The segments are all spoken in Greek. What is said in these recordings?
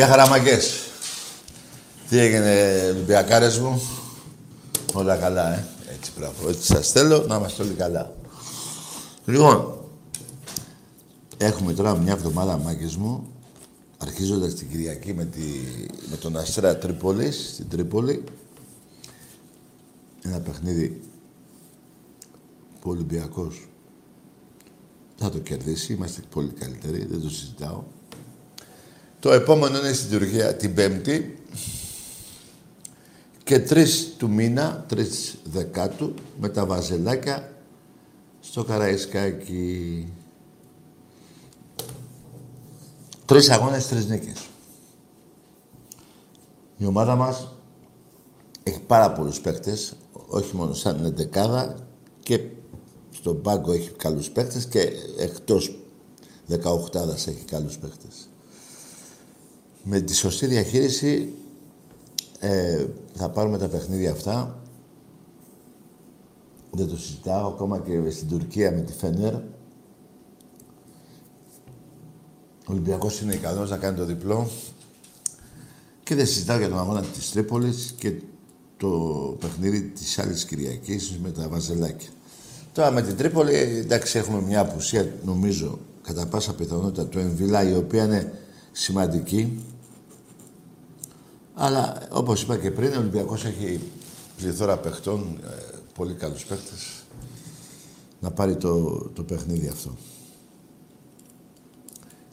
Γεια χαραμαγκές. Τι έγινε, Ολυμπιακάρες μου. Όλα καλά, ε. Έτσι, μπράβο. Έτσι σας θέλω, να είμαστε όλοι καλά. Λοιπόν, έχουμε τώρα μια εβδομάδα μάγκες μου, αρχίζοντας την Κυριακή με, τη, με τον Αστέρα Τρίπολης, στην Τρίπολη. Ένα παιχνίδι που ο Ολυμπιακός θα το κερδίσει, είμαστε πολύ καλύτεροι, δεν το συζητάω. Το επόμενο είναι στην Τουρκία την Πέμπτη και τρεις του μήνα, τρεις δεκάτου, με τα βαζελάκια στο Καραϊσκάκι. Τρεις αγώνες, τρεις νίκες. Η ομάδα μας έχει πάρα πολλούς παίκτες, όχι μόνο σαν εντεκάδα και στον πάγκο έχει καλούς παίκτες και εκτός 18 έχει καλούς παίκτες. Με τη σωστή διαχείριση ε, θα πάρουμε τα παιχνίδια αυτά. Δεν το συζητάω ακόμα και στην Τουρκία με τη Φενέρ. Ο Ολυμπιακός είναι ικανός να κάνει το διπλό. Και δεν συζητάω για τον αγώνα της Τρίπολης και το παιχνίδι της άλλης Κυριακής με τα βαζελάκια. Τώρα με την Τρίπολη, εντάξει, έχουμε μια απουσία, νομίζω, κατά πάσα πιθανότητα του Εμβιλά, η οποία είναι σημαντική. Αλλά όπως είπα και πριν, ο Ολυμπιακός έχει πληθώρα παιχτών, ε, πολύ καλούς παίχτες, να πάρει το, το παιχνίδι αυτό.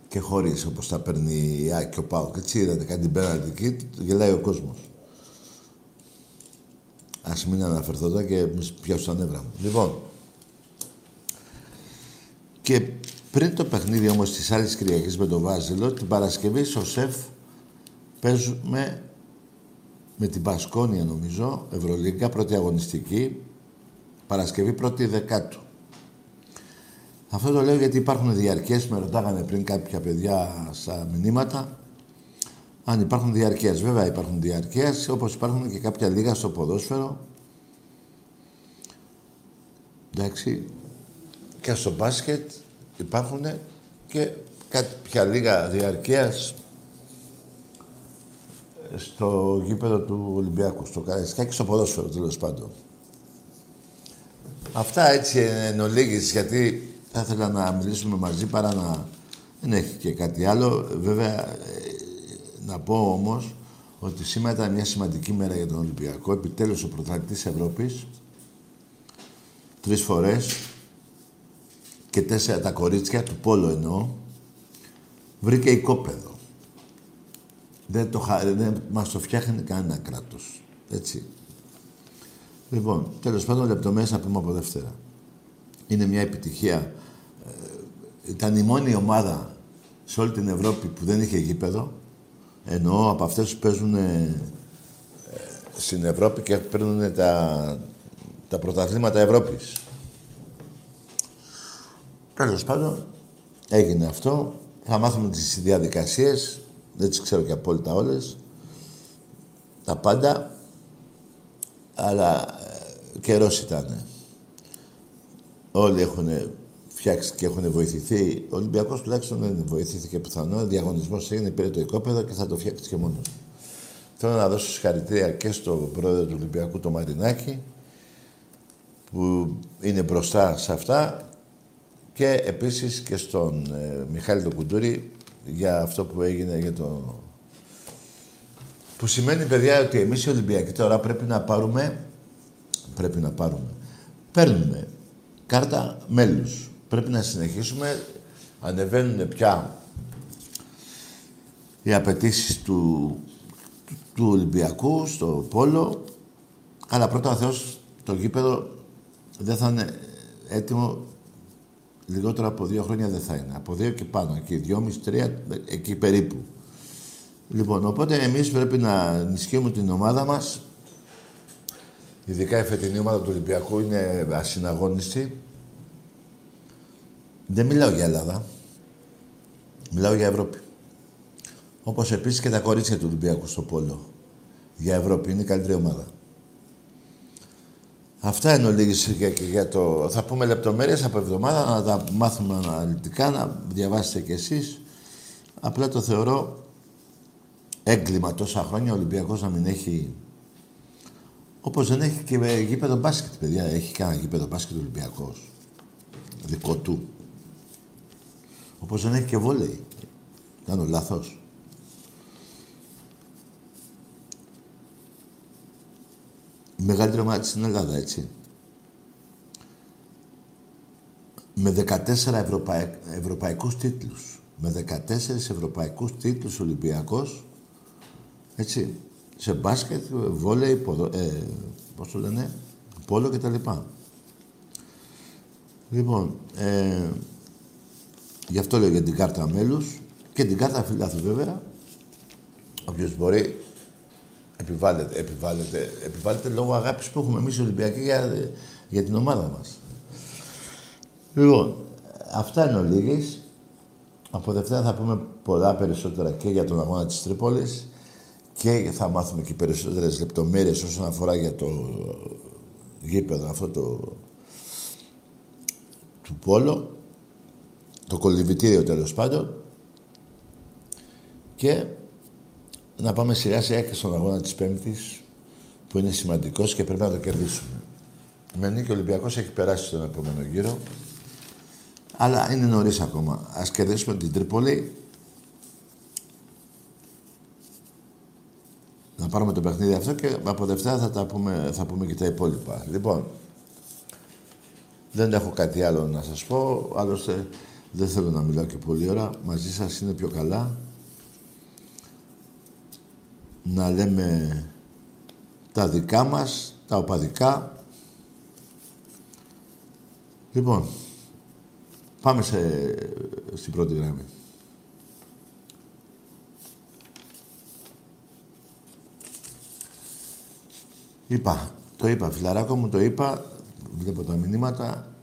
Και χωρίς, όπως τα παίρνει η Άκη και ο Πάοκ. Έτσι είδατε κάτι την πέναντι εκεί, γελάει ο κόσμος. Ας μην αναφερθώ εδώ και πιάσω τα νεύρα μου. Λοιπόν, και πριν το παιχνίδι όμως της άλλης Κυριακής με τον Βάζελο, την Παρασκευή στο ΣΕΦ παίζουμε με την Πασκόνια νομίζω, Ευρωλίγκα, πρώτη αγωνιστική, Παρασκευή πρώτη δεκάτου. Αυτό το λέω γιατί υπάρχουν διαρκές, με ρωτάγανε πριν κάποια παιδιά στα μηνύματα, αν υπάρχουν διαρκές. Βέβαια υπάρχουν διαρκές, όπως υπάρχουν και κάποια λίγα στο ποδόσφαιρο. Εντάξει. Και στο μπάσκετ υπάρχουν και κάποια λίγα διαρκείας στο γήπεδο του Ολυμπιακού, στο Καραϊσκάκι, στο ποδόσφαιρο τέλος πάντων. Αυτά έτσι εν ολίγης, γιατί θα ήθελα να μιλήσουμε μαζί παρά να... Δεν έχει και κάτι άλλο. Βέβαια, ε, να πω όμως ότι σήμερα ήταν μια σημαντική μέρα για τον Ολυμπιακό. Επιτέλους ο πρωταθλητής Ευρώπης, τρεις φορές και τέσσερα τα κορίτσια, του Πόλο εννοώ, βρήκε οικόπεδο. Δεν, το, δεν μας το φτιάχνει κανένα κράτος. Έτσι. Λοιπόν, τέλος πάντων, λεπτομέρειες να πούμε από Δευτέρα. Είναι μια επιτυχία. Ε, ήταν η μόνη ομάδα σε όλη την Ευρώπη που δεν είχε γήπεδο. Εννοώ από αυτές που παίζουν ε, στην Ευρώπη και παίρνουν τα, τα πρωταθλήματα Ευρώπης. Τέλος πάντων, έγινε αυτό. Θα μάθουμε τις διαδικασίες δεν τις ξέρω και απόλυτα όλες, τα πάντα, αλλά ε, καιρός ήταν. Όλοι έχουν φτιάξει και έχουν βοηθηθεί. Ο Ολυμπιακός τουλάχιστον δεν βοηθήθηκε πιθανό. Ο διαγωνισμός έγινε, πήρε το οικόπεδο και θα το φτιάξει και μόνος. Θέλω να δώσω συγχαρητήρια και στον πρόεδρο του Ολυμπιακού, το Μαρινάκη, που είναι μπροστά σε αυτά και επίσης και στον ε, Μιχάλη τον Κουντούρη για αυτό που έγινε για το... Που σημαίνει, παιδιά, ότι εμείς οι Ολυμπιακοί τώρα πρέπει να πάρουμε... Πρέπει να πάρουμε. Παίρνουμε κάρτα μέλους. Πρέπει να συνεχίσουμε. Ανεβαίνουν πια οι απαιτήσεις του, του Ολυμπιακού στο Πόλο. Αλλά πρώτα ο Θεός το γήπεδο δεν θα είναι έτοιμο Λιγότερο από δύο χρόνια δεν θα είναι. Από δύο και πάνω. Εκεί, δυόμιση, τρία, εκεί περίπου. Λοιπόν, οπότε εμείς πρέπει να ενισχύουμε την ομάδα μας. Ειδικά η φετινή ομάδα του Ολυμπιακού είναι ασυναγώνιστη. Δεν μιλάω για Ελλάδα. Μιλάω για Ευρώπη. Όπως επίσης και τα κορίτσια του Ολυμπιακού στο Πόλο. Για Ευρώπη. Είναι η καλύτερη ομάδα. Αυτά είναι ολίγης για, για το... Θα πούμε λεπτομέρειες από εβδομάδα, να τα μάθουμε αναλυτικά, να διαβάσετε κι εσείς. Απλά το θεωρώ έγκλημα τόσα χρόνια ο Ολυμπιακός να μην έχει... Όπως δεν έχει και γήπεδο μπάσκετ, παιδιά. Έχει κανένα γήπεδο μπάσκετ ο Ολυμπιακός. Δικό του. Όπως δεν έχει και βόλεϊ. Κάνω λάθος. Μεγαλύτερο μάτι στην Ελλάδα, έτσι. Με 14 ευρωπαϊ... ευρωπαϊκούς τίτλους. Με 14 ευρωπαϊκούς τίτλους Ολυμπιακός. Έτσι. Σε μπάσκετ, βόλεϊ, ποδο... ε, πώς το λένε, πόλο και τα λοιπά. Λοιπόν, ε, γι' αυτό λέω για την κάρτα μέλους και την κάρτα φιλάθου βέβαια. Όποιος μπορεί επιβάλλεται, επιβάλλεται, επιβάλλεται λόγω αγάπης που έχουμε εμείς οι Ολυμπιακοί για, για την ομάδα μας. Λοιπόν, αυτά είναι ο Λίγης. Από Δευτέρα θα πούμε πολλά περισσότερα και για τον αγώνα της Τρίπολης και θα μάθουμε και περισσότερες λεπτομέρειες όσον αφορά για το γήπεδο αυτό το του Πόλο, το κολυβητήριο τέλος πάντων και να πάμε σιγά σιγά και στον αγώνα της Πέμπτης που είναι σημαντικός και πρέπει να το κερδίσουμε. Με νίκη ο Ολυμπιακός έχει περάσει στον επόμενο γύρο αλλά είναι νωρίς ακόμα. Ας κερδίσουμε την Τρίπολη να πάρουμε το παιχνίδι αυτό και από Δευτέρα θα, τα πούμε, θα πούμε και τα υπόλοιπα. Λοιπόν, δεν έχω κάτι άλλο να σας πω, άλλωστε δεν θέλω να μιλάω και πολύ ώρα. Μαζί σας είναι πιο καλά να λέμε τα δικά μας, τα οπαδικά. Λοιπόν, πάμε σε, στην πρώτη γραμμή. Είπα, το είπα, φιλαράκο μου, το είπα, βλέπω τα μηνύματα,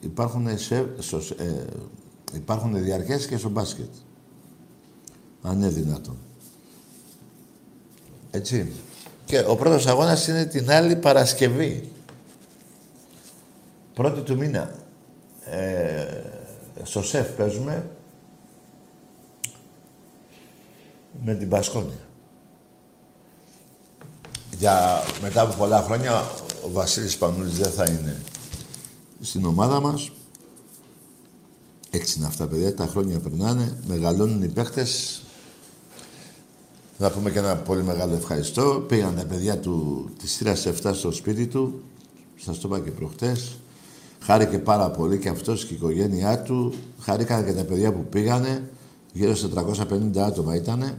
υπάρχουν, σε, ε, υπάρχουν διαρκές και στο μπάσκετ. Αν είναι δυνατόν. Έτσι. Και ο πρώτος αγώνας είναι την άλλη Παρασκευή. Πρώτη του μήνα. Ε, στο ΣΕΦ παίζουμε με την Πασκόνια. Για μετά από πολλά χρόνια ο Βασίλης Πανούλης δεν θα είναι στην ομάδα μας. Έτσι είναι αυτά, παιδιά. Τα χρόνια περνάνε, μεγαλώνουν οι παίχτες. Να πούμε και ένα πολύ μεγάλο ευχαριστώ. Πήγαν τα παιδιά του, της θύρας 7 στο σπίτι του. Σας το είπα και προχτές. Χάρηκε πάρα πολύ και αυτός και η οικογένειά του. Χάρηκαν και τα παιδιά που πήγανε. Γύρω στα 350 άτομα ήτανε.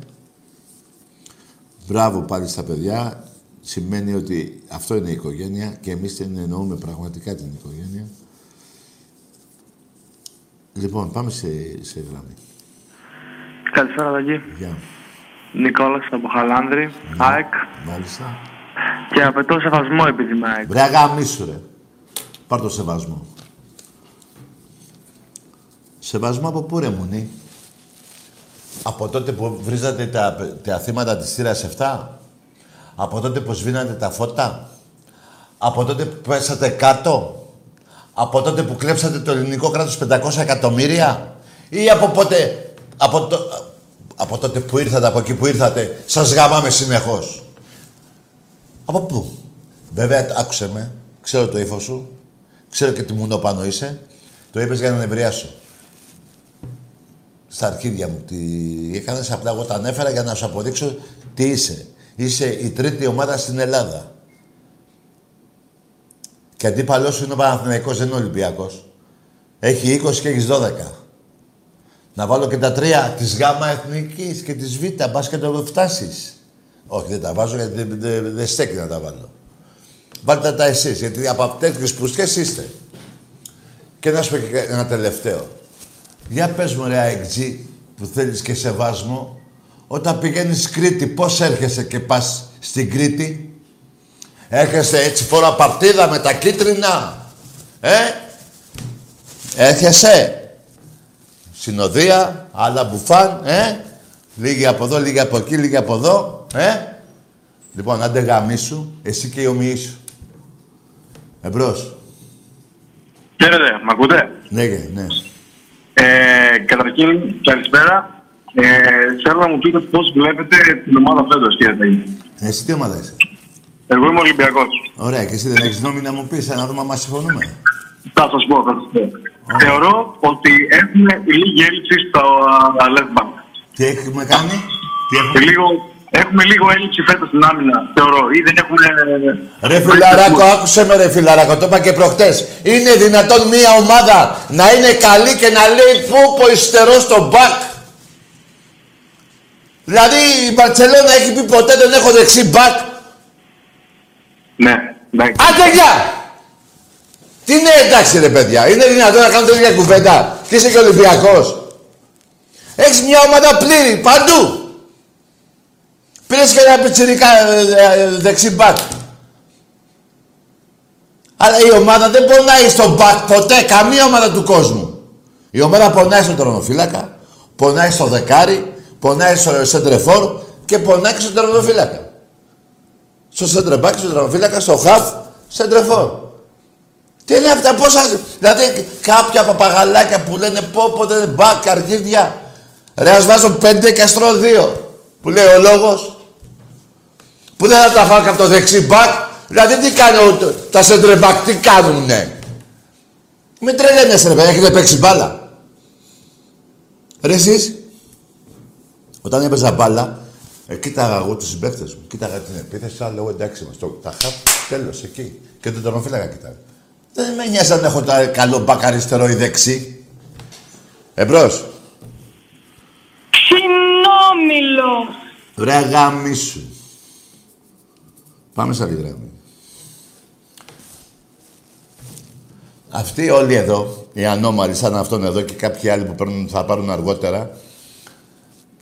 Μπράβο πάλι στα παιδιά σημαίνει ότι αυτό είναι η οικογένεια και εμείς την εννοούμε πραγματικά την οικογένεια. Λοιπόν, πάμε σε, σε γραμμή. Καλησπέρα, Δαγή. Γεια. Νικόλας από Χαλάνδρη, Ναι. ΑΕΚ. Μάλιστα. Και απαιτώ σεβασμό επειδή είμαι ΑΕΚ. Βρε αγαμίσου ρε. Πάρ' το σεβασμό. Σεβασμό από πού ρε μουνί. Από τότε που βρίζατε τα, τα θύματα της θύρας 7. Από τότε που σβήνατε τα φώτα; Από τότε που πέσατε κάτω; Από τότε που κλέψατε το ελληνικό κράτος 500 εκατομμύρια; Ή από πότε... Από, το, από τότε που ήρθατε, από εκεί που ήρθατε, σας γαμάμε συνεχώς. Από πού; Βέβαια, άκουσε με. Ξέρω το ύφος σου. Ξέρω και τι μουνό πάνω είσαι. Το είπες για να νευριάσω. Στα αρχίδια μου. Τι έκανες, απλά εγώ τα ανέφερα για να σου αποδείξω τι είσαι. Είσαι η τρίτη ομάδα στην Ελλάδα. Και αντίπαλός σου είναι ο Παναθηναϊκός, δεν είναι ο Ολυμπιακός. Έχει 20 και έχεις 12. Να βάλω και τα τρία της ΓΑΜΑ Εθνικής και της Β, μπας και το φτάσεις. Όχι, δεν τα βάζω γιατί δεν, δεν, δεν στέκει να τα βάλω. Βάλτε τα εσείς, γιατί από τέτοιους πουστιές είστε. Και να σου πω και ένα τελευταίο. Για πες μου ρε αεξή που θέλεις και σεβάσμο, όταν πηγαίνεις Κρήτη, πώς έρχεσαι και πας στην Κρήτη; Έρχεσαι έτσι φορά παρτίδα με τα κίτρινα. Ε, έρχεσαι; Συνοδεία, άλλα μπουφάν, ε. Λίγοι από εδώ, λίγοι από εκεί, λίγοι από εδώ, ε. Λοιπόν, άντε γαμίσου, εσύ και οι ομοιοί σου. Εμπρός. Χαίρετε, μ' ακούτε; Ναι, ναι. Ε, καταρχήν, καλησπέρα. Ε, θέλω να μου πείτε πώς βλέπετε την ομάδα φέτος, κύριε Ταγί. Εσύ τι ομάδα είσαι; Εγώ είμαι Ολυμπιακός. Ωραία, και εσύ δεν έχεις νόμι να μου πεις, να δούμε αν συμφωνούμε. Θα σας πω, θα σας πω. Θεωρώ ότι έχουμε λίγη έλλειψη στο α, left back. Τι έχουμε κάνει, τι Και έχουμε... λίγο, έχουμε λίγο έλλειψη φέτος στην άμυνα, θεωρώ. Ή δεν έχουμε. Ρε φιλαράκο, άκουσε με ρε φιλαράκο, το είπα και προχτές. Είναι δυνατόν μια ομάδα να είναι καλή και να λέει πού πω υστερό στο μπακ. Δηλαδή η Μπαρτσελώνα έχει πει ποτέ δεν έχω δεξί μπακ. Ναι, ναι. Άντε γεια! Τι είναι εντάξει ρε παιδιά, είναι δυνατόν να κάνω τέτοια κουβέντα και είσαι και Ολυμπιακός. Έχεις μια ομάδα πλήρη, παντού. Πήρες και ένα πιτσιρικά ε, ε, δεξί μπακ. Αλλά η ομάδα δεν πονάει στον μπακ ποτέ, καμία ομάδα του κόσμου. Η ομάδα πονάει στον τερματοφύλακα, πονάει στο δεκάρι, πονάει στο σεντρεφόρ και πονάει και στον τερματοφύλακα. Στο σεντρεμπάκ, στο τερματοφύλακα, στο χαφ, σεντρεφόρ. Τι είναι αυτά, πόσα... Δηλαδή κάποια παπαγαλάκια που λένε πω πω δεν είναι μπακ, αργίδια. Ρε ας βάζω πέντε και αστρώ δύο. Που λέει ο λόγος. Που δεν θα τα φάω και από το δεξί μπακ. Δηλαδή τι κάνει ο- τα σέντρε μπακ, τι κάνουνε; Με τρελαίνεσαι ρε παιδιά, έχετε παίξει μπάλα. Ρε εσείς, όταν έπαιζα μπάλα, ε, κοίταγα εγώ τους συμπαίκτες μου, κοίταγα την επίθεση, αλλά λέω εντάξει μας, το, τα χαπ, τέλος, εκεί. Και τον τερματοφύλακα κοίταγα. Δεν με νοιάζει αν έχω τα καλό μπακ αριστερό ή δεξί. Εμπρός. Ξινόμιλο. Ρε γάμισου. Πάμε σε άλλη γραμμή. Αυτοί όλοι εδώ, οι ανώμαλοι σαν αυτόν εδώ και κάποιοι άλλοι που παίρνουν, θα πάρουν αργότερα,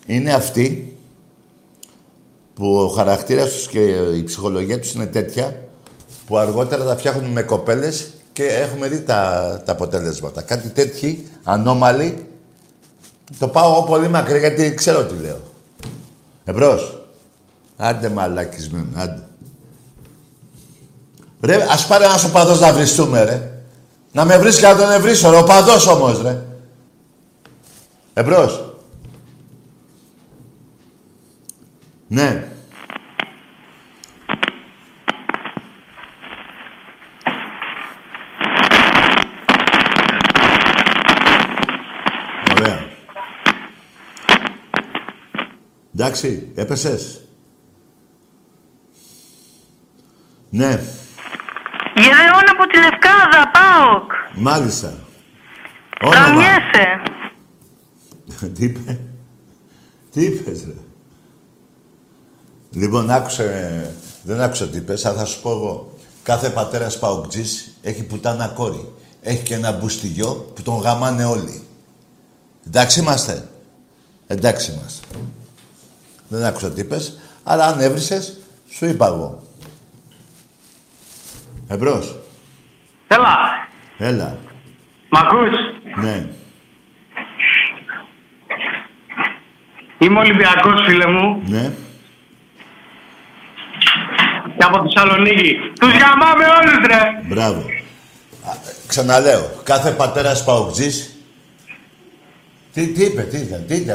είναι αυτοί που ο χαρακτήρας τους και η ψυχολογία τους είναι τέτοια που αργότερα θα φτιάχνουν με κοπέλες και έχουμε δει τα, τα αποτέλεσματα. Κάτι τέτοιοι, ανώμαλοι, το πάω εγώ πολύ μακριά γιατί ξέρω τι λέω. Εμπρός. Άντε μαλακισμένο, άντε. Ρε, ας πάρει ένας οπαδός να βριστούμε, ρε. Να με βρεις και να τον ευρύσω, ρε. Οπαδός όμως, ρε. Εμπρός. Ναι. Ωραία. Εντάξει, έπεσες; Ναι, Γεραιόν από τη Λευκάδα, ΠΑΟΚ. μάλιστα. Όνομα. Καμιέσαι. Τι είπε; Τι είπες, ρε; Λοιπόν, άκουσε... Δεν άκουσα τι είπες, αλλά θα σου πω εγώ. Κάθε πατέρας παοκτζής έχει πουτάνα κόρη. Έχει και ένα μπουστιγιό που τον γαμάνε όλοι. Εντάξει είμαστε. Εντάξει είμαστε. Δεν άκουσα τι είπες, αλλά αν έβρισες, σου είπα εγώ. Εμπρός. Έλα, Έλα. μ' ακούς; Ναι. Είμαι Ολυμπιακός, φίλε μου, Ναι. και από Θεσσαλονίκη. Τους γαμάμε όλους, ρε! Μπράβο. Α, Ξαναλέω, κάθε πατέρας παοκτζής... Τι, τι είπε, τι είπε, τι είπε,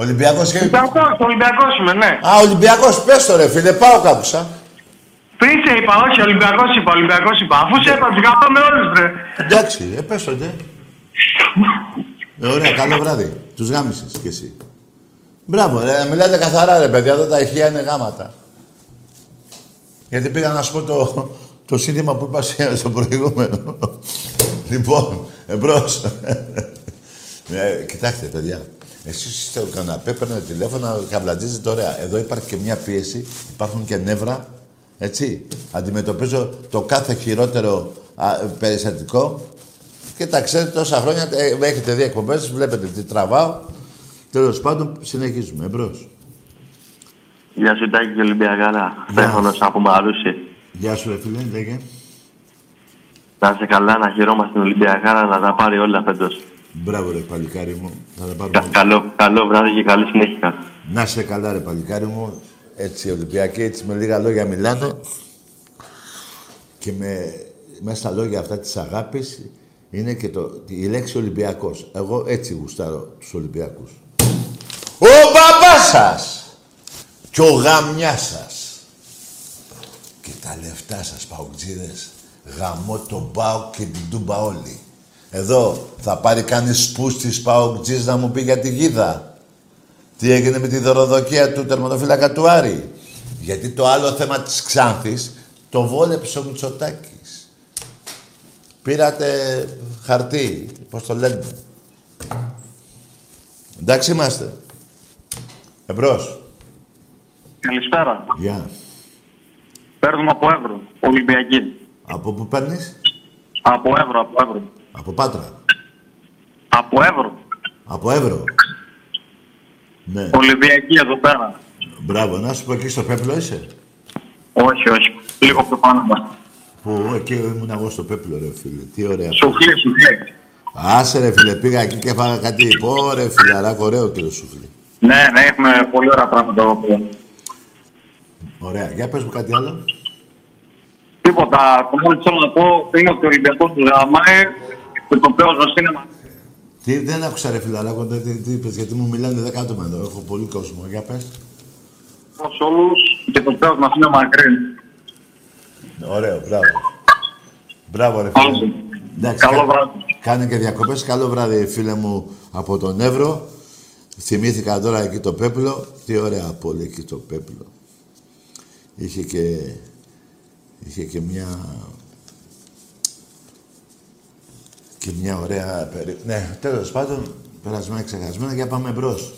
Ολυ... Ολυμπιακός και... Ολυμπιακός, Ολυμπιακός είμαι, ναι. Α, Ολυμπιακός, πες το ρε φίλε, πάω κάπουσα. Πριν σε είπα, όχι, Ολυμπιακός είπα, Ολυμπιακός είπα. Αφού σε είπα, τους γαμάμε όλους, ρε. Εντάξει, ε, πες το, ναι. Ε, ωραία, καλό βράδυ. Τους γάμισες κι εσύ. Μπράβο, ρε, μιλάτε καθαρά ρε παιδιά, εδώ τα ηχεία είναι γάματα. Γιατί πήγα να σου πω το, το σύνθημα που είπα σε- στο προηγούμενο. λοιπόν, εμπρός. ε, κοιτάξτε, παιδιά. Εσείς είστε ο καναπέ, παίρνετε τηλέφωνα, καμπλατζίζετε ωραία. Εδώ υπάρχει και μια πίεση, υπάρχουν και νεύρα. Έτσι. Αντιμετωπίζω το κάθε χειρότερο α, περιστατικό και τα ξέρετε τόσα χρόνια, ε, έχετε δει εκπομπές, βλέπετε τι τραβάω. Τέλος πάντων, συνεχίζουμε. Εμπρός. Γεια σου Τάκη και Ολυμπιακάρα. Στέφανος από Μαρούσι. Γεια σου, ρε φίλε, λέγε. Να είσαι καλά, να χαιρόμαστε την Ολυμπιακάρα να τα πάρει όλα φέτος. Μπράβο, ρε παλικάρι μου. Θα τα πάρουμε. Κα- Καλό, καλό βράδυ και καλή συνέχεια. Να είσαι καλά, ρε παλικάρι μου. Έτσι, οι Ολυμπιακοί, έτσι με λίγα λόγια μιλάνε. Και με, μέσα στα λόγια αυτά της αγάπης είναι και το, η λέξη Ολυμπιακός. Εγώ έτσι γουστάρω τους Ολυμπιακούς. μπαμπάς σας και ο γαμιάς σας. Και τα λεφτά σας, παουτζίδες, γαμώ τον Πάοκ και την Τούμπα όλοι. Εδώ θα πάρει κανείς πούστης Παοκτζής να μου πει για τη γίδα. Τι έγινε με τη δωροδοκία του τερματοφύλακα του Άρη; Γιατί το άλλο θέμα της Ξάνθης το βόλεψε ο Μητσοτάκης. Πήρατε χαρτί, πώς το λένε. Εντάξει είμαστε. Εμπρός. Καλησπέρα. Γεια. Παίρνουμε από Εύρο, Ολυμπιακή. Από πού παίρνεις; Από Εύρο, από Εύρο. Από Πάτρα. Από Εύρο. Από Εύρο. Ναι. Ολυμπιακή εδώ πέρα. Μπράβο. Να σου πω εκεί στο Πέπλο είσαι; Όχι, όχι. Λίγο πιο πάνω μας. Που εκεί ήμουν εγώ στο Πέπλο ρε φίλε. Τι ωραία. Σουφλί, σουφλί. Άσε ρε φίλε, πήγα εκεί και φάγα κάτι. Πω ρε φιλαράκο, ωραίο και το σουφλί. Ναι, ναι, έχουμε πολύ ωραία πράγματα εδώ πέρα. Ωραία. Για πες μου κάτι άλλο. Τίποτα. Το μόνο που θέλω να πω είναι ότι ο Ολυμπιακός του γαμάει και το πέος μας είναι μαζί. Τι, δεν άκουσα ρε φιλαράκο, δεν- τι, τι είπες, γιατί μου μιλάνε δέκα άτομα εδώ. Έχω πολύ κόσμο. Για πες. Σε όλους και το πέος μας είναι μακρύ. Ωραίο, μπράβο. Μπράβο ρε φίλε. Άλλο. Εντάξει, Καλό κα- βράδυ. Κάνε και διακοπές. Καλό βράδυ φίλε μου από τον Εύρο. Θυμήθηκα τώρα εκεί το Πέπλο. Τι ωραία πόλη εκεί το Πέπλο. Είχε και... Είχε και μια... Και μια ωραία περί... Ναι, τέλος πάντων, περασμένα ξεχασμένα, για πάμε μπρος.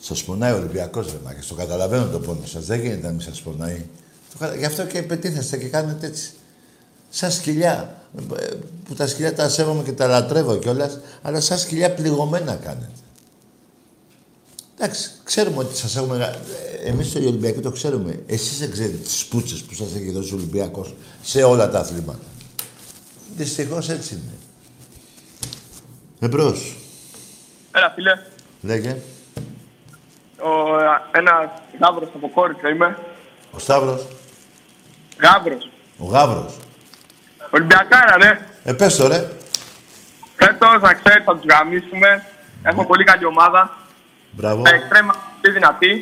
Σας πονάει ο Ολυμπιακός, ρε Μάκη. Το καταλαβαίνω το πόνο σας. Δεν γίνεται να μην σας πονάει. Το κατα- Γι' αυτό και πετύχεστε και κάνετε έτσι. Σαν σκυλιά. ε, Που τα σκυλιά τα σέβομαι και τα λατρεύω κιόλας, αλλά σαν σκυλιά πληγωμένα κάνετε. Εντάξει, ξέρουμε ότι σας έχουμε. Εμείς στο Ολυμπιακό το ξέρουμε. Εσείς δεν ξέρετε τις πούτσε που σας έχει δώσει ο Ολυμπιακός σε όλα τα αθλήματα. Δυστυχώς έτσι είναι. Εμπρός. Έλα, φίλε. Λέγε. Ο, ένα γάβρος από κόρυφα είμαι. Ο Σταύρος. Γάβρος. Ο Γάβρος. Ολυμπιακάρα, ναι. Ε, πες το ρε. Φέτος, να ξέρεις, θα τους γαμίσουμε. Έχουμε πολύ καλή ομάδα. Μπράβο. Τα εξτρέμα είναι δυνατή.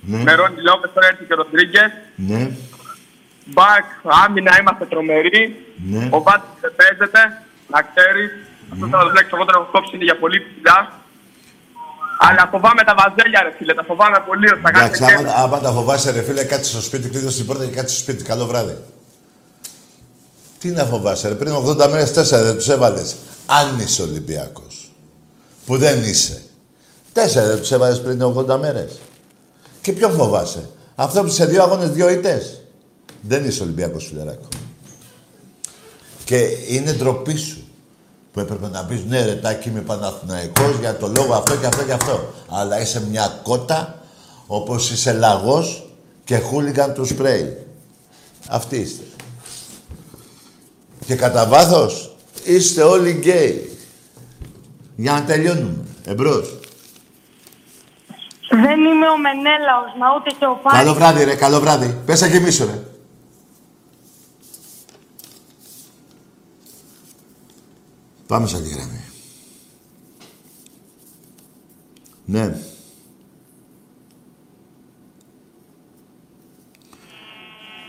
Ναι. Με Ρόνι Λόπες, τώρα έρθει και ο Ροντρίγκες. Ναι. Μπακ, άμυνα είμαστε τρομεροί. Ναι. Ο Βάτης δεν παίζεται. Να ξέρεις. Αυτό θα το λέξω εγώ τον έχω κόψει είναι για πολύ ψηλά. Αλλά φοβάμαι τα βαζέλια, ρε φίλε. Τα φοβάμαι πολύ. ότι Θα Εντάξει, κάνετε άμα, άμα τα φοβάσαι ρε φίλε, κάτσε στο σπίτι, κλείδωσε την πόρτα και κάτσε στο σπίτι. Καλό βράδυ. Τι να φοβάσαι ρε, πριν 80 μέρες τέσσερα δεν τους έβαλες. Αν είσαι Ολυμπιακός. Που δεν είσαι. Τέσσερα δεν τους έβαλες πριν 80 μέρες. Και ποιον φοβάσαι; Αυτό που σε δύο αγώνες, δύο ήττες. Δεν είσαι Ολυμπιακός φιλεράκο. Και είναι ντροπή σου. Που έπρεπε να πεις ναι ρε τάκι είμαι Παναθηναϊκός για το λόγο αυτό και αυτό και αυτό. Αλλά είσαι μια κότα όπως είσαι λαγός και χούλιγκαν του σπρέι. Αυτοί είστε. Και κατά βάθος είστε όλοι γκέι. Για να τελειώνουμε. Εμπρός. Δεν είμαι ο Μενέλαος, μα ούτε και ο Πάρης. Καλό βράδυ ρε, καλό βράδυ. Πες να γεμίσω ρε. Πάμε σαν τη γραμμή. Ναι.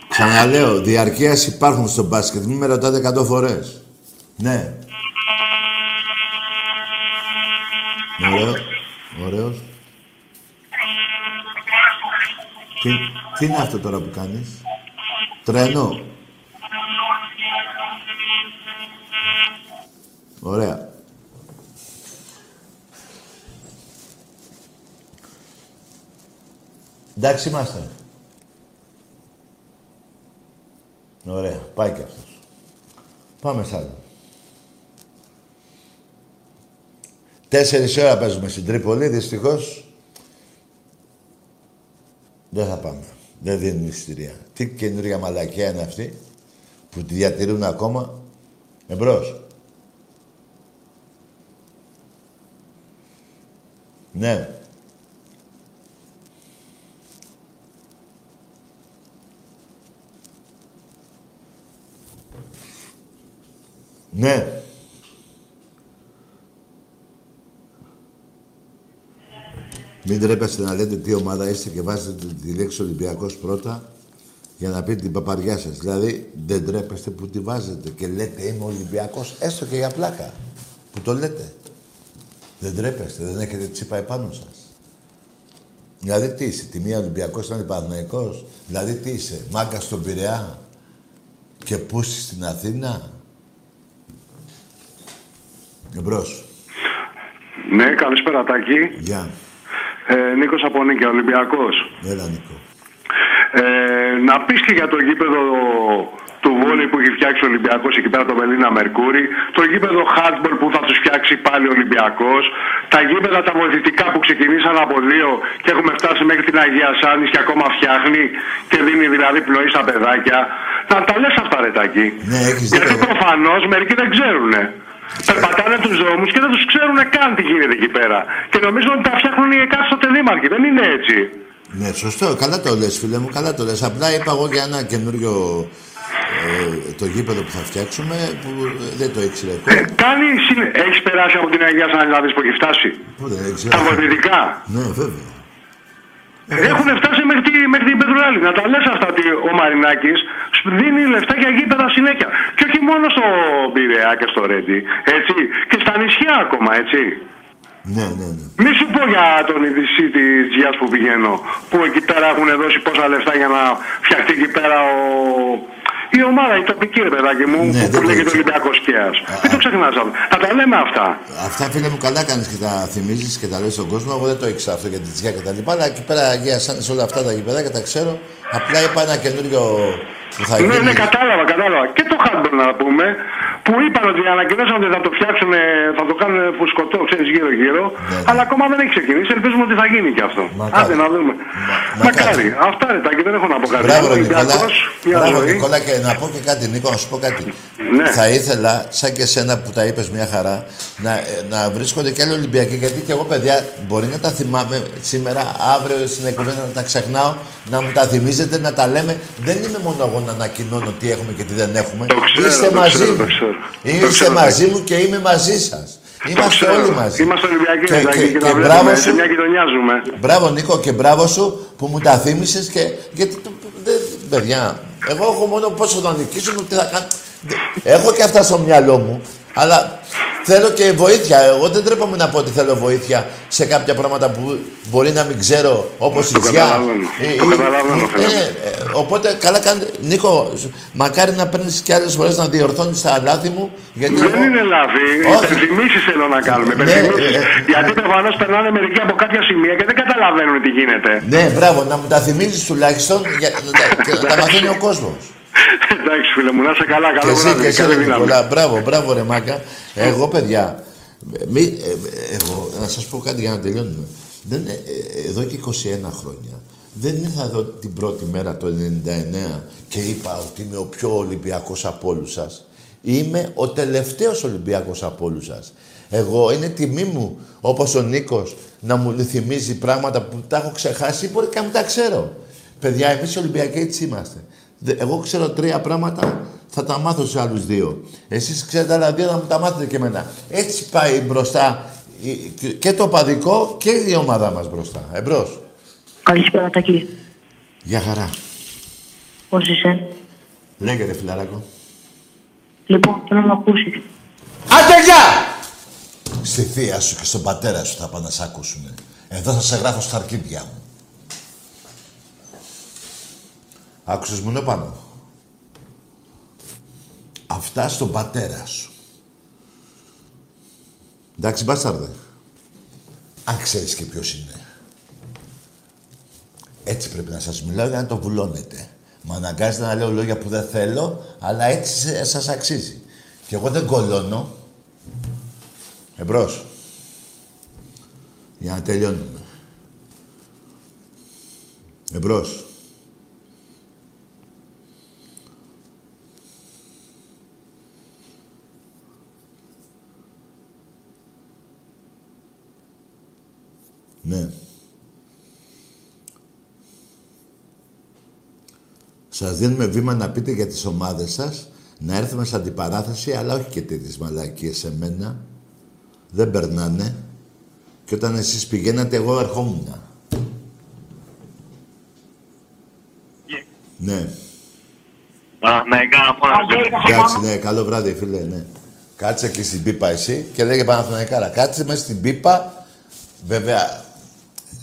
Ξαναλέω, διαρκείας υπάρχουν στο μπάσκετ. Μην με ρωτάτε 100 φορές. Ναι. Ωραίος. Ωραίος. Τι, τι είναι αυτό τώρα που κάνεις; Τρένο; Ωραία. Εντάξει είμαστε. Ωραία. Πάει και αυτός. Πάμε σ' άλλο. Τέσσερις ώρα παίζουμε στην Τρίπολη, δυστυχώς. Δεν θα πάμε. Δεν δίνουν εισιτήρια. Τι καινούργια μαλακία είναι αυτή που τη διατηρούν ακόμα. Εμπρός; Ναι. Ναι. Μην τρέπεστε να λέτε τι ομάδα είστε και βάζετε τη λέξη Ολυμπιακός πρώτα για να πείτε την παπαριά σας. Δηλαδή, δεν τρέπεστε που τη βάζετε και λέτε είμαι Ολυμπιακός, έστω και για πλάκα. Που το λέτε. Δεν τρέπεστε, δεν έχετε τσίπα επάνω σας. Δηλαδή τι είσαι, τη μία Ολυμπιακός, ήταν Παναθηναϊκός. Δηλαδή τι είσαι, μάγκα στον Πειραιά και πούστη στην Αθήνα. Εμπρός. Ναι, καλησπέρα Τάκη. Γεια. Ε, Νίκος από Νίκη, Ολυμπιακός. Έλα, Νίκο. Ε, να πεις και για το γήπεδο του Βόλεϊ που έχει φτιάξει ο Ολυμπιακός εκεί πέρα το Μελίνα Μερκούρι, το γήπεδο Χάτμπορ που θα τους φτιάξει πάλι ο Ολυμπιακός, τα γήπεδα τα βοηθητικά που ξεκινήσαν από δύο και έχουμε φτάσει μέχρι την Αγία Σάνης και ακόμα φτιάχνει και δίνει δηλαδή πνοή στα παιδάκια. Να τα λες αυτά ρε Τάκη. Ναι, έχεις Γιατί δίκιο. προφανώς μερικοί δεν ξέρουν. Περπατάνε τους δρόμους και δεν τους ξέρουν καν τι γίνεται εκεί πέρα. Και νομίζουν ότι τα φτιάχνουν οι εκάστοτε δήμαρχοι. Δεν είναι έτσι. Ναι, σωστό. Καλά το λες, φίλε μου. Καλά το λες. Απλά είπα εγώ για ένα καινούριο ε, το γήπεδο που θα φτιάξουμε που ε, δεν το ήξερε. Ε, κάνει, συν- έχεις περάσει από την Αγία Σάνη δηλαδή που έχει φτάσει; Πού δεν Τα ξέρω. βοηθητικά. Ναι, βέβαια. Έχουν φτάσει μέχρι, τη, μέχρι την Πετρουλάλη. Να τα λες αυτά ότι ο Μαρινάκης σου δίνει λεφτά για γήπεδα συνέχεια. Και όχι μόνο στο Πειραιά και στο Ρέντι. Έτσι. Και στα νησιά ακόμα, έτσι. Ναι, ναι, ναι. Μη σου πω για τον ειδησί της Τζιά που πηγαίνω. Που εκεί πέρα έχουν δώσει πόσα λεφτά για να φτιαχτεί εκεί πέρα ο... η ομάδα, η τοπική ρε παιδάκι μου, Ναι, που, δεν που το λέγεται ήξερα. Ολυμπιακός Κέας. Μην το ξεχνά αυτό. Θα τα λέμε αυτά. Αυτά φίλε μου καλά κάνεις και τα θυμίζεις και τα λες στον κόσμο. Εγώ δεν το ήξερα αυτό για την τσιά και τα λοιπά. Αλλά εκεί πέρα Αγία Σάνης όλα αυτά τα γηπεδάκια τα ξέρω. Απλά είπα ένα καινούριο που θα Ναι, γίνει. ναι, κατάλαβα, κατάλαβα. Και το Χάντμπορ να πούμε, που είπαν ότι ανακοινώσαν ότι θα το φτιάξουν, θα το κάνουν φουσκωτό, ξέρεις γύρω-γύρω. Ναι, ναι. Αλλά ακόμα δεν έχει ξεκινήσει. Ελπίζουμε ότι θα γίνει και αυτό. Μακάρι. Άντε να δούμε. Μα- μακάρι. μακάρι. Αυτά είναι τα και δεν έχω να πω κάτι. Μπράβο, Άλλο, Νικόλα. Ολυμπιακός, μια Μπράβο, ζωή. Νικόλα, και να πω και κάτι, Νίκο, να σου πω κάτι. Ναι. Θα ήθελα, σαν και εσένα που τα είπες μια χαρά, να, ε, να βρίσκονται και άλλοι Ολυμπιακοί. Γιατί και εγώ, παιδιά, μπορεί να τα θυμάμαι σήμερα, αύριο στην εκπομπή να τα ξεχνάω, να μου τα θυμίζετε, να τα λέμε. Δεν είμαι μόνο εγώ να ανακοινώνω τι έχουμε και τι δεν έχουμε. Το ξέρω, Είστε το μαζί ξέρω, μου. το ξέρω. Το Είστε ξέρω, μαζί μου και είμαι μαζί σας. Είμαστε ξέρω. όλοι μαζί. Είμαστε Ολυμπιακοί, Και- δηλαδή, και- και, και τα μπράβο βλέπουμε. σου. Σε μια γειτονιά ζούμε. Μπράβο Νίκο και μπράβο σου που μου τα θύμισες και... Γιατί, το- δεν- παιδιά, εγώ έχω μόνο πόσο θα νικήσουμε, τι θα κάνω. Δεν- Έχω και αυτά στο μυαλό μου, αλλά θέλω και βοήθεια. Εγώ δεν τρέπομαι να πω ότι θέλω βοήθεια σε κάποια πράγματα που μπορεί να μην ξέρω, όπως η Το Τζιά. καταλαβαίνω. Ε, Το ε, καταλαβαίνω, ε, φίλε μου. ε, οπότε καλά κάνετε. Νίκο, μακάρι να παίρνεις και άλλες φορές να διορθώνεις τα λάθη μου. Γιατί Δεν εγώ- είναι λάθη. Όχι. Υπενθυμίσει θέλω να κάνουμε. Ναι, υπενθυμίσεις. ε, ε. Γιατί προφανώς περνάνε μερικοί από κάποια σημεία και δεν καταλαβαίνουν τι γίνεται. Ναι, μπράβο, να μου τα θυμίζεις τουλάχιστον για να τα, και να τα μαθαίνει ο κόσμος. Εντάξει, φίλε μου, να είσαι καλά. Και Καλό εσύ, και βράδυ. εσύ, Καλή ρε δύναμη. Νικόλα. Μπράβο, μπράβο, ρε Μάκα. Εγώ, παιδιά, μη, ε, εγώ, να σας πω κάτι για να τελειώνουμε. Δεν, ε, ε, εδώ και 21 χρόνια δεν ήρθα εδώ την πρώτη μέρα το 99 και είπα ότι είμαι ο πιο Ολυμπιακός από όλους σας. Είμαι ο τελευταίος Ολυμπιακός από όλους σας. Εγώ είναι τιμή μου, όπως ο Νίκος, να μου θυμίζει πράγματα που τα έχω ξεχάσει ή μπορεί και να μην τα ξέρω. Παιδιά, εμείς οι Ολυμπιακοί έτσι είμαστε. Δε- Εγώ ξέρω τρία πράγματα, θα τα μάθω σε άλλους δύο. Εσείς ξέρετε άλλα δύο, να μου τα μάθετε και εμένα. Έτσι πάει μπροστά η- και το παδικό και η ομάδα μας μπροστά. Εμπρός. Καλησπέρα, Τάκη. Γεια χαρά. Πώς είσαι; Λέγε ρε φιλαράκο. Λοιπόν, θέλω να ακούσει. Άντε γεια! Στη θεία σου και στον πατέρα σου θα πάνε να σ' ακούσουνε. Εδώ θα σε γράφω στα αρκίδια μου. Άκουσες μόνο πάνω. Αυτά στον πατέρα σου. Εντάξει, μπάσταρδε. Αν ξέρεις και ποιος είναι. Έτσι πρέπει να σας μιλάω για να το βουλώνετε. Μ' αναγκάζετε να λέω λόγια που δεν θέλω, αλλά έτσι σε- σας αξίζει. Και εγώ δεν κολώνω. Εμπρός. Για να τελειώνουμε. Εμπρός. Ναι. Σας δίνουμε βήμα να πείτε για τις ομάδες σας, να έρθουμε σε αντιπαράθεση, αλλά όχι και τέτοιες μαλακίες σε μένα. Δεν περνάνε. Και όταν εσείς πηγαίνατε, εγώ ερχόμουν. Ναι. Παναθηναϊκά, μόνο Εντάξει, ναι, καλό βράδυ, φίλε, ναι. Κάτσε εκεί στην πίπα εσύ και λέγε Παναθηναϊκάρα. Κάτσε μέσα στην πίπα, βέβαια,